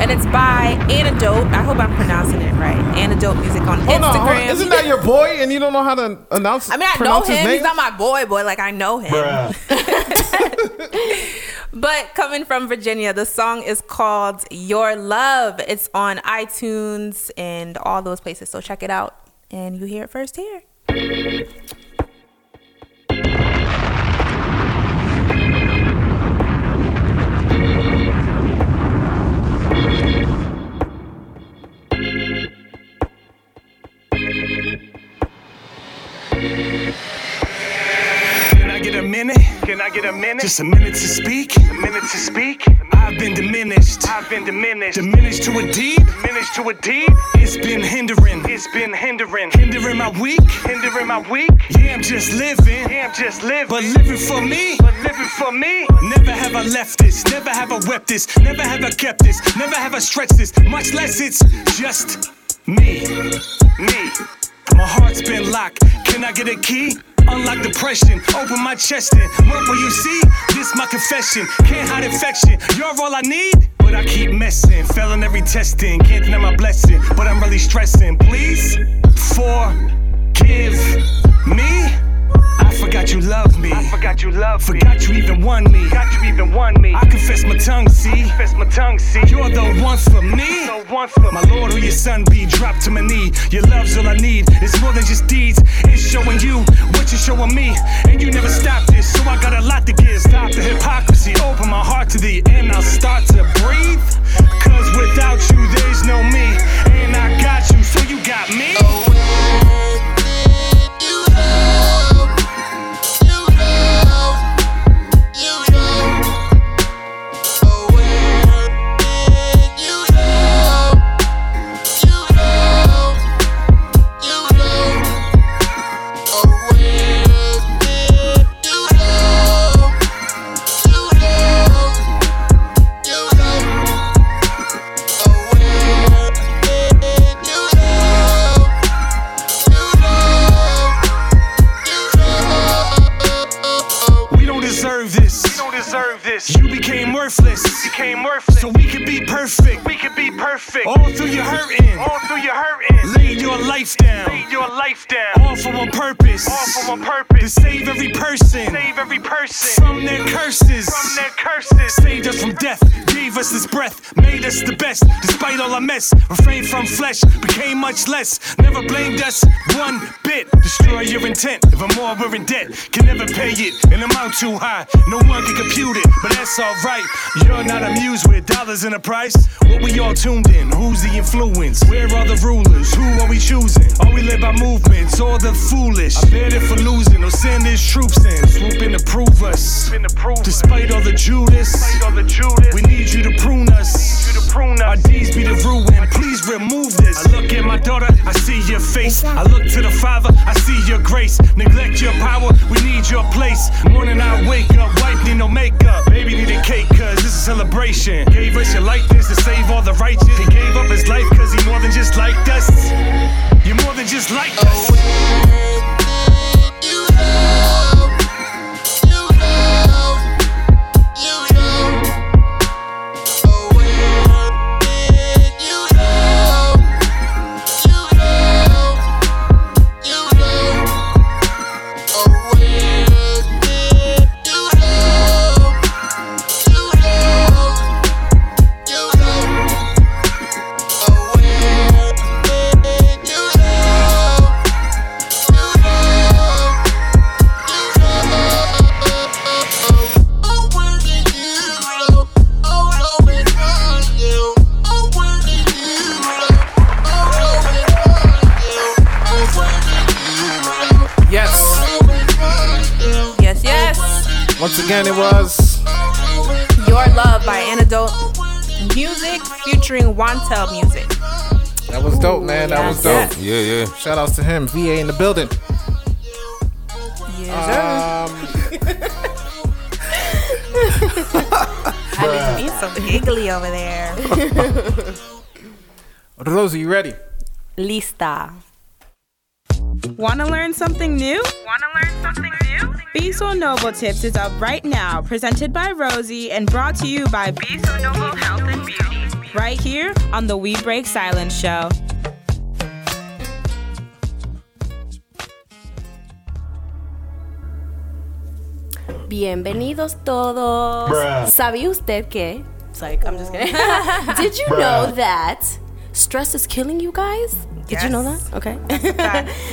and it's by Antidote. I hope I'm pronouncing it right. Antidote Music on Hold on, Instagram. on. Isn't that your boy and you don't know how to announce I mean, I know pronounce his him. He's not my boy, boy. Like, I know him. But coming from Virginia, the song is called Your Love. It's on iTunes and all those places. So check it out. And you hear it first here. Minute? Can I get a minute? Just a minute to speak. A minute to speak. I've been diminished. I've been diminished. Diminished to a deep. Diminished to a deep. It's been hindering. It's been hindering. Hindering my week. Hindering my week. Yeah, I'm just living. Yeah, I'm just living. But living for me. But living for me. Never have I left this. Never have I wept this. Never have I kept this. Never have I stretched this. Much less it's just me. Me. My heart's been locked. Can I get a key? Unlock depression, open my chest and What will you see? This my confession. Can't hide infection. You're all I need, but I keep messing. Failing every testing. Can't deny my blessing, but I'm really stressing. Please forgive me. I forgot you love me. I forgot you love me. Forgot you even won me. Forgot you even won me. I confess my tongue, see. I confess my tongue, see. You're the one for me. The one for my Lord, who your son be. Drop to my knee. Your love's all I need. It's more than just deeds. It's showing you what you're showing me. And you never stop this, so I got a lot to give. Stop the hypocrisy. Open my heart to thee, and I'll start to breathe. Cause without you, there's no me. And I got you, so you got me. We became worthless. became worthless. So we could be perfect. We could be perfect. All through your hurting. All through your hurting. Laid your life down. Laid your life down. All for one purpose. All for one purpose. To save every person. Save every person. From their curses. From their curses. Saved us from death. Gave us this breath. Made us the best. Despite all our mess. Refrained from flesh. Became much less. Never blamed us one bit. Destroy your intent. If I'm more, we're in debt. Can never pay it. And amount too high. No one can compute it. But that's alright. You're not amused with dollars and a price. What we all tuned in. Who's the influence? Where are the rulers? Who are we choosing? Are we led by movements or the foolish? I bet it for losing or send his troops in. Swoop in to prove us. Despite all the Judas, we need you to prune us. Our deeds be the ruin. Please remove this. I look at my daughter, I see your face. I look to the Father, I see your grace. Neglect your power, we need your place. Morning I wake up, wife need no makeup. Baby need a cake, cause this is a celebration. Gave us your likeness to save all the righteous. He gave up his life cause he more than just liked us. You're more than just like us. Oh, featuring Music. that was dope, man. That was dope. Yes, Yeah, yeah. Shout outs to him, VA in the building. Yes, Um, I just need some giggly over there. Rosie, you ready? Lista. Want to learn something new? Want to learn something new? Be So Noble Tips is up right now, presented by Rosie and brought to you by Be So Noble Health and Beauty. Right here on the We Break Silence Show. Bienvenidos todos. Bruh. ¿Sabía usted que? It's like, I'm just kidding. Did you Bruh. know that stress is killing you guys? Did you know that? Okay.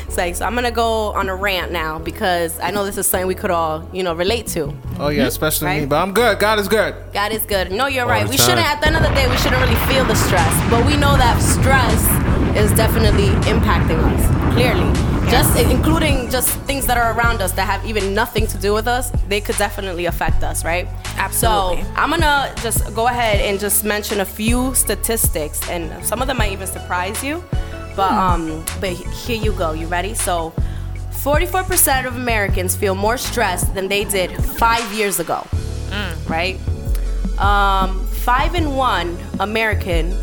it's like, so I'm gonna go on a rant now because I know this is something we could all, you know, relate to. Oh yeah, especially me. But I'm good. God is good. God is good. No, you're All right. We time. shouldn't, at the end of the day, we shouldn't really feel the stress. But we know that stress is definitely impacting us, clearly. Just including just things that are around us that have even nothing to do with us, they could definitely affect us, right? Absolutely. So I'm gonna just go ahead and just mention a few statistics, and some of them might even surprise you. But um, but here you go. You ready? So 44% of Americans feel more stressed than they did five years ago. Right? Um, five in one American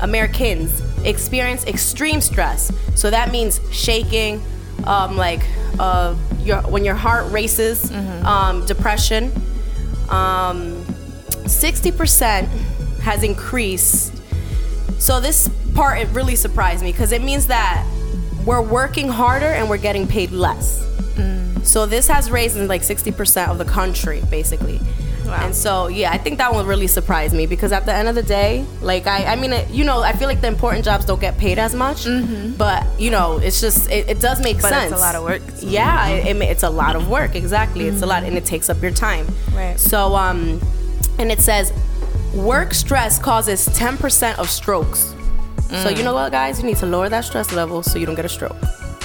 Americans experience extreme stress. So that means shaking, um, like uh, your when your heart races, um, depression. Um, 60% has increased so this part it really surprised me because it means that we're working harder and we're getting paid less. So this has raised in like 60% of the country basically. And so yeah, I think that one really surprised me because at the end of the day, like I, I mean, it, you know, I feel like the important jobs don't get paid as much, but you know, it's just it, it does make But it's a lot of work. Yeah, it, it, it's a lot of work. Exactly, it's a lot, and it takes up your time. Right. So um, and it says work stress causes 10% of strokes. So Mm. you know what, guys, you need to lower that stress level so you don't get a stroke.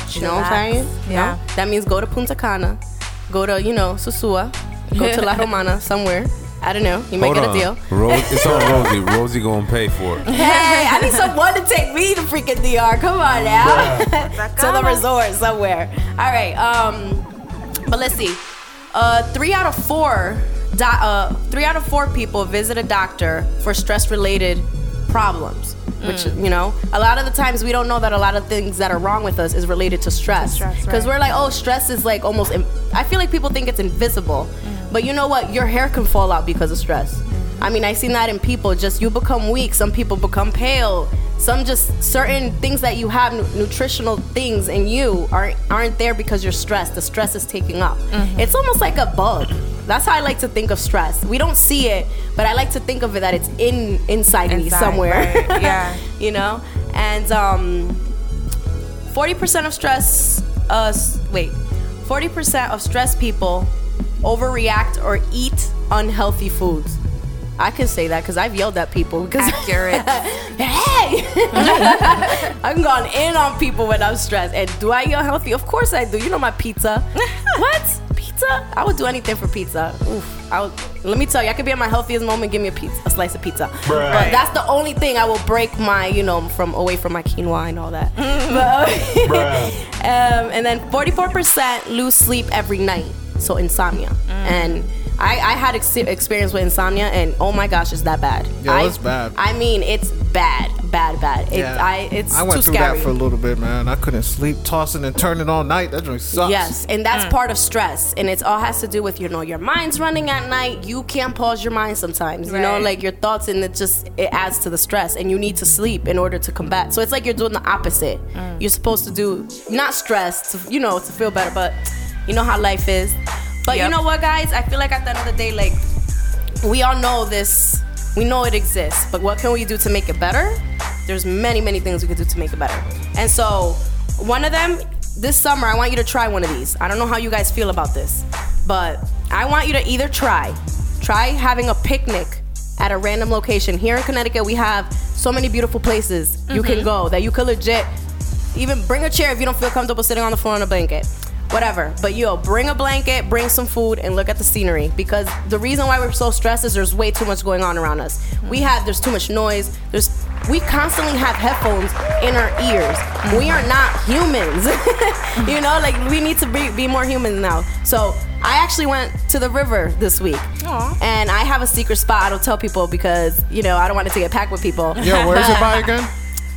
You know what I'm saying? Yeah. No? That means go to Punta Cana, go to you know Sosúa, go to La Romana somewhere. I don't know. You might Hold get on. a deal. Rose, it's on Rosie. Rosie gonna pay for it. Hey, I need someone to take me to freaking DR. Come on now. to the resort somewhere. All right. Um, but let's see. Uh, three out of four, do- uh, three out of four people visit a doctor for stress-related problems. Which Mm. you know, a lot of the times we don't know that a lot of things that are wrong with us is related to stress. Because right. we're like, oh, stress is like almost. Im- I feel like people think it's invisible, Mm. but you know what? Your hair can fall out because of stress. I mean, I seen that in people. Just you become weak. Some people become pale. Some just certain things that you have, nu- nutritional things in you, aren't aren't there because you're stressed. The stress is taking up. Mm-hmm. It's almost like a bug. That's how I like to think of stress. We don't see it, but I like to think of it that it's in inside, me somewhere. right, yeah. you know, and um, forty percent of stress. Uh, wait, forty percent of stressed people overreact or eat unhealthy foods. I can say that because I've yelled at people because Accurate. hey, I'm going in on people when I'm stressed. And do I eat unhealthy? Of course I do. You know my pizza. what pizza? I would do anything for pizza. Oof. I would, let me tell you, I could be at my healthiest moment. Give me a pizza, a slice of pizza. Bruh. But that's the only thing I will break my, you know, from away from my quinoa and all that. But, um, and then 44% lose sleep every night. So insomnia. And I, I had ex- experience with insomnia, and oh my gosh, it's that bad. Yeah, I, it's bad. I mean, it's bad, bad, bad. It, Yeah. I, it's I went too through scary. that for a little bit, man. I couldn't sleep, tossing and turning all night. That joint sucks. Yes, and that's mm. part of stress, and it all has to do with you know your mind's running at night. You can't pause your mind sometimes. You know, like your thoughts, and it just it adds to the stress, and you need to sleep in order to combat. So it's like you're doing the opposite. Mm. You're supposed to do not stress to you know to feel better, but you know how life is. But you know what, guys? I feel like at the end of the day, like we all know this. We know it exists, but what can we do to make it better? There's many, many things we could do to make it better. And so, one of them, this summer, I want you to try one of these. I don't know how you guys feel about this, but I want you to either try, try having a picnic at a random location. Here in Connecticut, we have so many beautiful places you can Mhm. go that you could legit even bring a chair if you don't feel comfortable sitting on the floor on a blanket. Whatever. But yo, bring a blanket, bring some food, and look at the scenery. Because the reason why we're so stressed is there's way too much going on around us. We have there's too much noise. There's we constantly have headphones in our ears. We are not humans. you know, like we need to be, be more human now. So I actually went to the river this week. And I have a secret spot I don't tell people because, you know, I don't want it to get packed with people. Yo, where's it by again?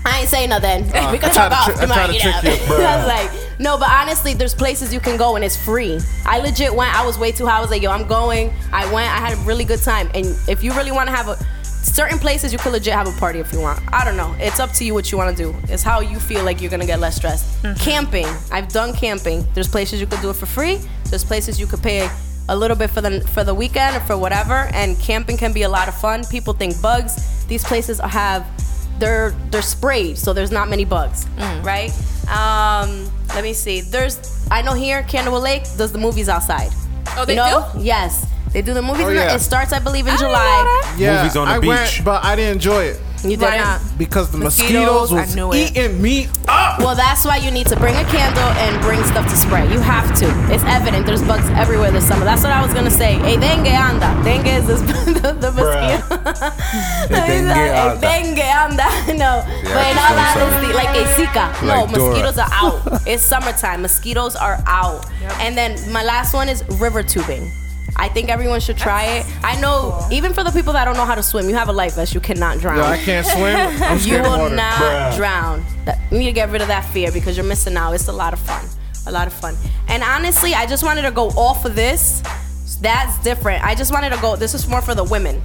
I ain't saying nothing. Uh, we can I tried talk to off tri- the I tried mic, to trick you, bruh. I was like, No, but honestly, there's places you can go and it's free. I legit went. I was way too high. I was like, yo, I'm going. I went. I had a really good time. And if you really want to have a certain places, you could legit have a party if you want. I don't know. It's up to you what you want to do. It's how you feel like you're gonna get less stressed. Camping. I've done camping. There's places you could do it for free. There's places you could pay a little bit for the for the weekend or for whatever. And camping can be a lot of fun. People think bugs. These places have they're they're sprayed, so there's not many bugs, right? Um, let me see. There's I know here Candlewood Lake does the movies outside. Oh, they you know? Yes, they do the movies. Oh, in the- yeah. It starts, I believe, in July. Yeah, Movies on the I beach. went, but I didn't enjoy it You Why didn't? not? because the Mosquitoes, mosquitoes, was eating me up. Well, that's why you need to bring a candle and bring stuff to spray. You have to. It's evident. There's bugs everywhere this summer. That's what I was gonna say. Hey, dengue anda. Dengue is this, the, the mosquito. dengue Hey, anda. dengue anda. No, but in all don't sound- honesty, like a Zika. No, Like Dora. mosquitoes are out. It's summertime. Mosquitoes are out. And then my last one is river tubing. I think everyone should try it. I know, even for the people that don't know how to swim, you have a life vest. You cannot drown. Yo, I can't swim. I'm you scared of will water. not drown. That- You need to get rid of that fear because you're missing out. It's a lot of fun. A lot of fun. And honestly, I just wanted to go off of this. That's different. I just wanted to go. This is more for the women.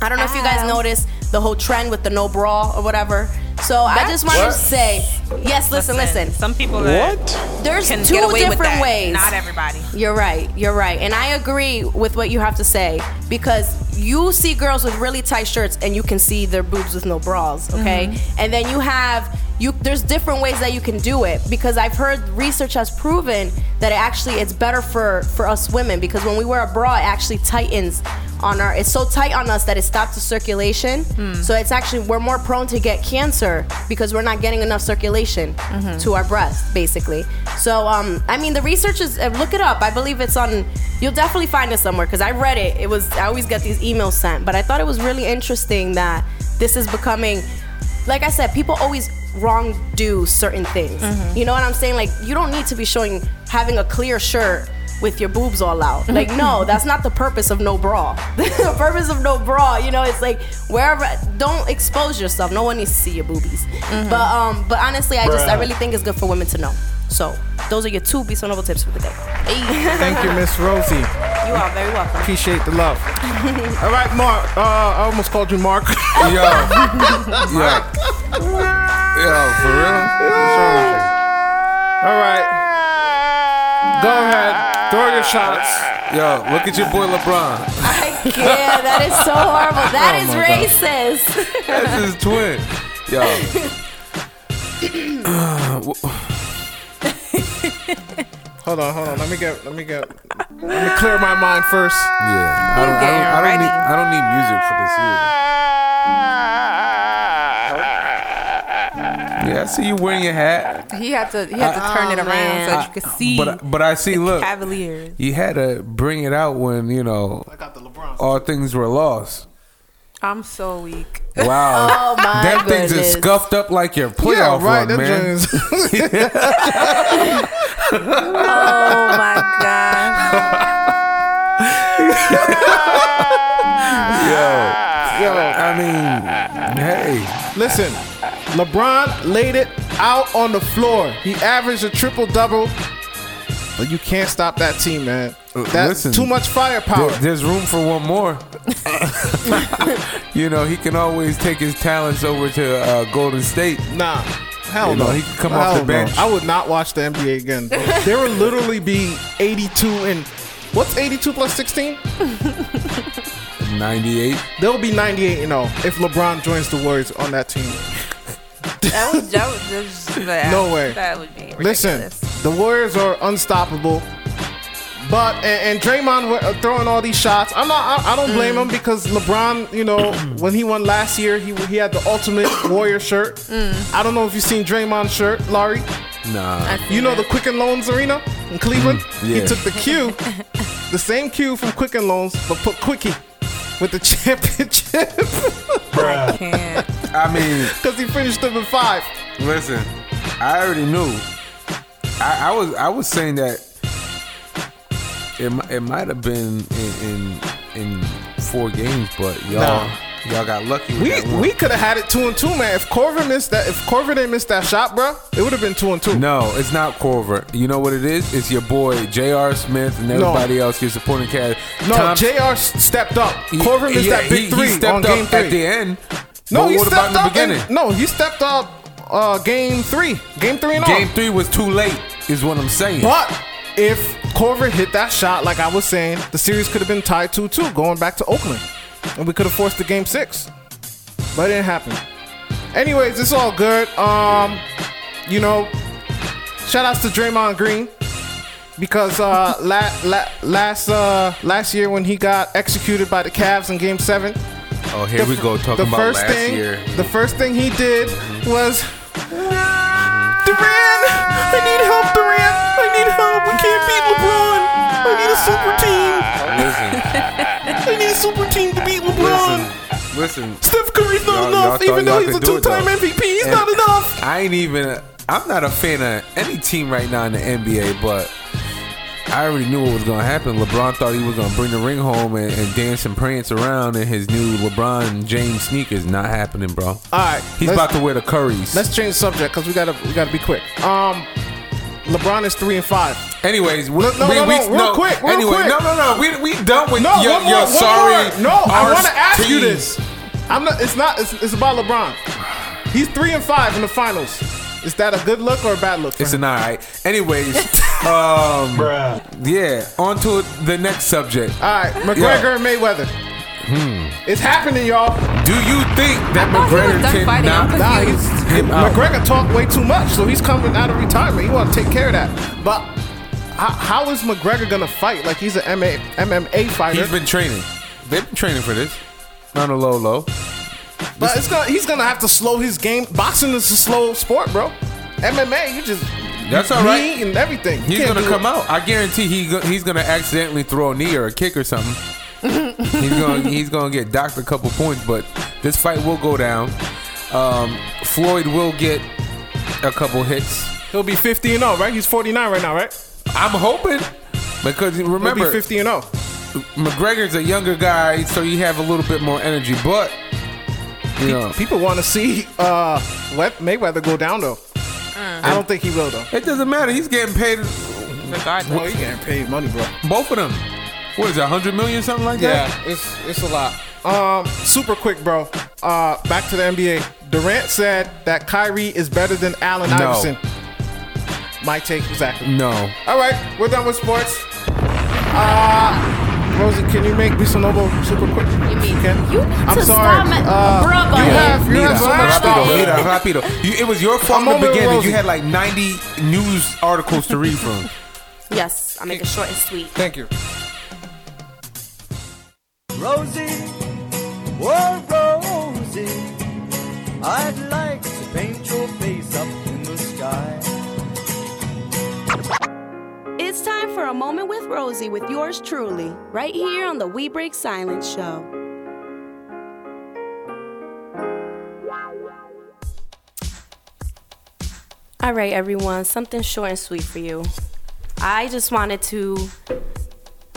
I don't know if you guys noticed the whole trend with the no bra or whatever. So I just wanted to say, yes, listen, listen. Some people that There's can two get away with different that. ways. Not everybody. You're right. You're right. And I agree with what you have to say because you see girls with really tight shirts and you can see their boobs with no bras, okay? Mm-hmm. And then you have you there's different ways that you can do it because I've heard research has proven that it actually it's better for for us women because when we wear a bra it actually tightens on our it's so tight on us that it stops the circulation. Hmm. So it's actually we're more prone to get cancer because we're not getting enough circulation Mm-hmm. to our breast basically. So um I mean the research is uh, look it up. I believe it's on you'll definitely find it somewhere cuz I read it. It was I always get these emails sent, but I thought it was really interesting that this is becoming like I said, people always wrong do certain things. Mm-hmm. You know what I'm saying? Like you don't need to be showing having a clear shirt with your boobs all out. Like no, that's not the purpose of no bra. the purpose of no bra, you know, it's like wherever don't expose yourself. No one needs to see your boobies. Mm-hmm. But um but honestly, I just I really think it's good for women to know. So, those are your two Be So Noble tips for the day. Thank you, Miss Rosie. You are very welcome. Appreciate the love. All right, Mark. Uh, I almost called you Mark. Yo. Yo. Yo, for real? What's wrong with you? All right. Go ahead. Throw your shots. Yo, look at your boy LeBron. yeah, that is so horrible. That Oh is racist. That's his twin. Yo. Hold on, hold on. Let me get, let me get, let me clear my mind first. Yeah, I don't, I don't, I don't need, I don't need music for this either. Yeah, I see you wearing your hat. He had to he had to turn it Oh, around so that you could see But but I see. Look, Cavaliers. you had to bring it out when you know all things were lost. I'm so weak. Wow, Oh, my that thing's goodness. scuffed up like your playoff Yeah, right, run, that man. oh my god. Yo, yo, I mean, hey, Listen, LeBron laid it out on the floor. He averaged a triple double, but you can't stop that team, man. That's Uh, listen, too much firepower. there- there's room for one more. you know, he can always take his talents over to uh, Golden State. Nah, hell You know, no. he can come Hell off the no. bench. I would not watch the NBA again. there will literally be 82 and what's 82 plus 16? 98. There will be 98 and 0 if LeBron joins the Warriors on that team. That was, that was just, that, No way. That would be ridiculous. Listen, the Warriors are unstoppable. But and, and Draymond wa- uh, throwing all these shots. I'm not. I, I don't blame Mm. him because LeBron, you know, when he won last year, he he had the ultimate Warrior shirt. Mm. I don't know if you've seen Draymond's shirt, Laurie. Nah. You know the Quicken Loans Arena in Cleveland. He yeah. took the cue, the same cue from Quicken Loans, but put Quickie with the championship I can't. I mean, because he finished them in five. listen, I already knew. I, I was I was saying that it it might have been in, in in four games, but y'all Nah. Y'all got lucky with We that one. we could have had it two and two, man. If Korver missed that, if Korver didn't miss that shot, bro, it would have been two and two. No, it's not Korver. You know what it is? It's your boy J.R. Smith and No. everybody else, your supporting cast. No, Tom- J.R. stepped up. Korver missed yeah, that big he- three he stepped on up game three. at the end. No, But he what stepped about in the up. in- beginning? no, he stepped up. Uh, game three, game three and all. Game three was too late, is what I'm saying. But if Korver hit that shot, like I was saying, the series could have been tied 2 2 going back to Oakland. And we could have forced the game six. But it didn't happen. Anyways, it's all good. Um, you know, shout outs to Draymond Green. Because uh, la- la- last uh, last year when he got executed by the Cavs in Game Seven, oh, here we go talking about last thing, year. the first thing he did was Durant, I need help, Durant. I need help. We can't beat LeBron. I need a super team. I need a super team to beat LeBron. Listen. Steph Curry's not enough, even though he's a could do it, two-time. MVP. He's And not enough. I ain't even. I'm not a fan of any team right now in the NBA, but I already knew what was gonna happen. LeBron thought he was gonna bring the ring home and, and dance and prance around in his new LeBron James sneakers. Not happening, bro. All right, He's about to wear the Currys. Let's change the subject because we gotta we gotta be quick. Um, LeBron is three and five. Anyways, we, no, no, we, no, we, no, real quick, real anyway, quick. no, no, no. We we done with No, your, one more, your one sorry. more. No, I want to ask you this. I'm not. It's not. It's, it's about LeBron. He's three and five in the finals. Is that a good look or a bad look? For It's him? an alright. Anyways, um, yeah. On to the next subject. All right, McGregor and Mayweather. Hmm. It's happening, y'all. Do you think that thought he was McGregor done can fighting. knock I'm Nah, he's- him? McGregor talked way too much, so he's coming out of retirement. He want to take care of that. But how, how is McGregor gonna fight? Like he's an MMA, MMA fighter. He's been training. They've been training for this. On a low low. But it's gonna, he's gonna have to slow his game. Boxing is a slow sport, bro. MMA, you just That's all right. knee and everything. You He's gonna come it. out. I guarantee he go, he's gonna accidentally throw a knee or a kick or something. He's gonna he's gonna get docked a couple points, but this fight will go down. Um, Floyd will get a couple hits. He'll be 50 and 0, right? He's 49 right now, right? I'm hoping because remember He'll be 50 and 0. McGregor's a younger guy, so you have a little bit more energy. But you know, People want to see uh, let Mayweather go down though. Mm. I don't think he will though. it doesn't matter. He's getting paid. Well, he's getting paid money, bro. Both of them. What is it, 100 million, something like that? Yeah, it's it's a lot. Um, super quick, bro. Uh, back to the NBA. Durant said that Kyrie is better than Allen No. Iverson. My take exactly. No. All right, we're done with sports. Uh, Rosie, can you make Bisonobo super quick? You mean can? You need I'm to sorry. stop it, uh, brother. You have you have so much rapido, stuff. Nita, rapido. You, it was your fault I'm in the over beginning. You had like 90 news articles to read from. Yes, I'll make it short and sweet. Thank you. Rosie, oh Rosie, I'd like to paint your face up in the sky. It's time for a moment with Rosie with yours truly, right here on the We Break Silence show. All right, everyone, something short and sweet for you. I just wanted to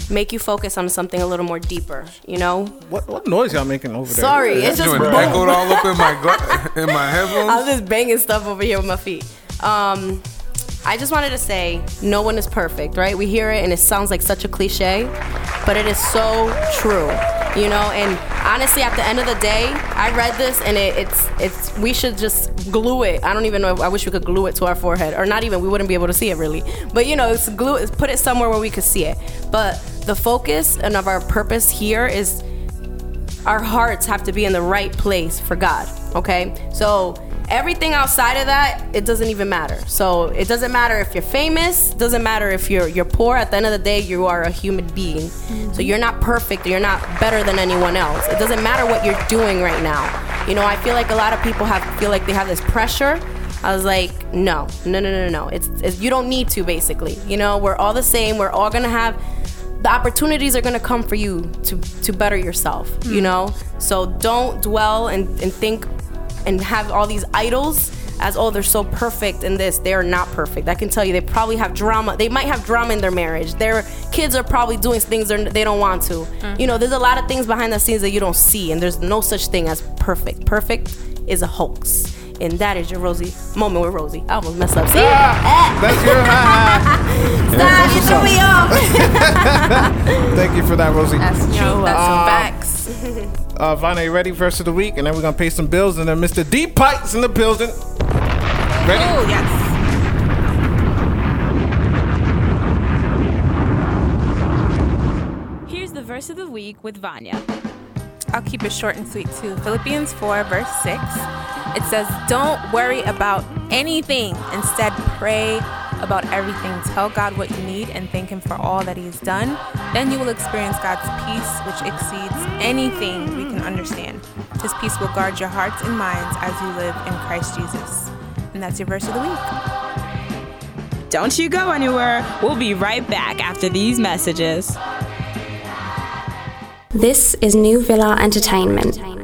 make you focus on something a little more deeper, you know? What what noise y'all making over there? Sorry, it's just Doing boom. echoed all up in my gla- in my headphones. I was just banging stuff over here with my feet. Um, I just wanted to say, no one is perfect, right? We hear it and it sounds like such a cliche, but it is so true, you know. And honestly, at the end of the day, I read this and it, it's it's we should just glue it. I don't even know. If, I wish we could glue it to our forehead, or not even. We wouldn't be able to see it really. But you know, it's glue. It's put it somewhere where we could see it. But the focus and of our purpose here is our hearts have to be in the right place for God. Okay? So everything outside of that, it doesn't even matter. So it doesn't matter if you're famous, doesn't matter if you're you're poor. At the end of the day, you are a human being. So mm-hmm. you're not perfect, you're not better than anyone else. It doesn't matter what you're doing right now. You know, I feel like a lot of people have feel like they have this pressure. I was like, no, no, no, no, no. It's, it's you don't need to basically. You know, we're all the same. We're all gonna have the opportunities are going to come for you to to better yourself you hmm. know so don't dwell and, and think and have all these idols as oh they're so perfect in this. They are not perfect. I can tell you they probably have drama. They might have drama in their marriage. Their kids are probably doing things they don't want to. Mm-hmm. You know, there's a lot of things behind the scenes that you don't see, and there's no such thing as perfect. Perfect is a hoax. And that is your Rosie moment with Rosie. I almost messed up. See? Ah. That's your Stop, you threw me off. Thank you for that, Rosie. That's true. That's some Um, facts. Uh, Vanya, you ready? Verse of the week, and then we're gonna pay some bills, and then Mr. D Pipes in the building. Ready? Oh yes. Here's the verse of the week with Vanya. I'll keep it short and sweet too. Philippians 4, verse 6. It says, Don't worry about anything. Instead, pray about everything. Tell God what you need and thank Him for all that He has done. Then you will experience God's peace, which exceeds anything we can understand. His peace will guard your hearts and minds as you live in Christ Jesus. And that's your verse of the week. Don't you go anywhere. We'll be right back after these messages. This is New Villa Entertainment.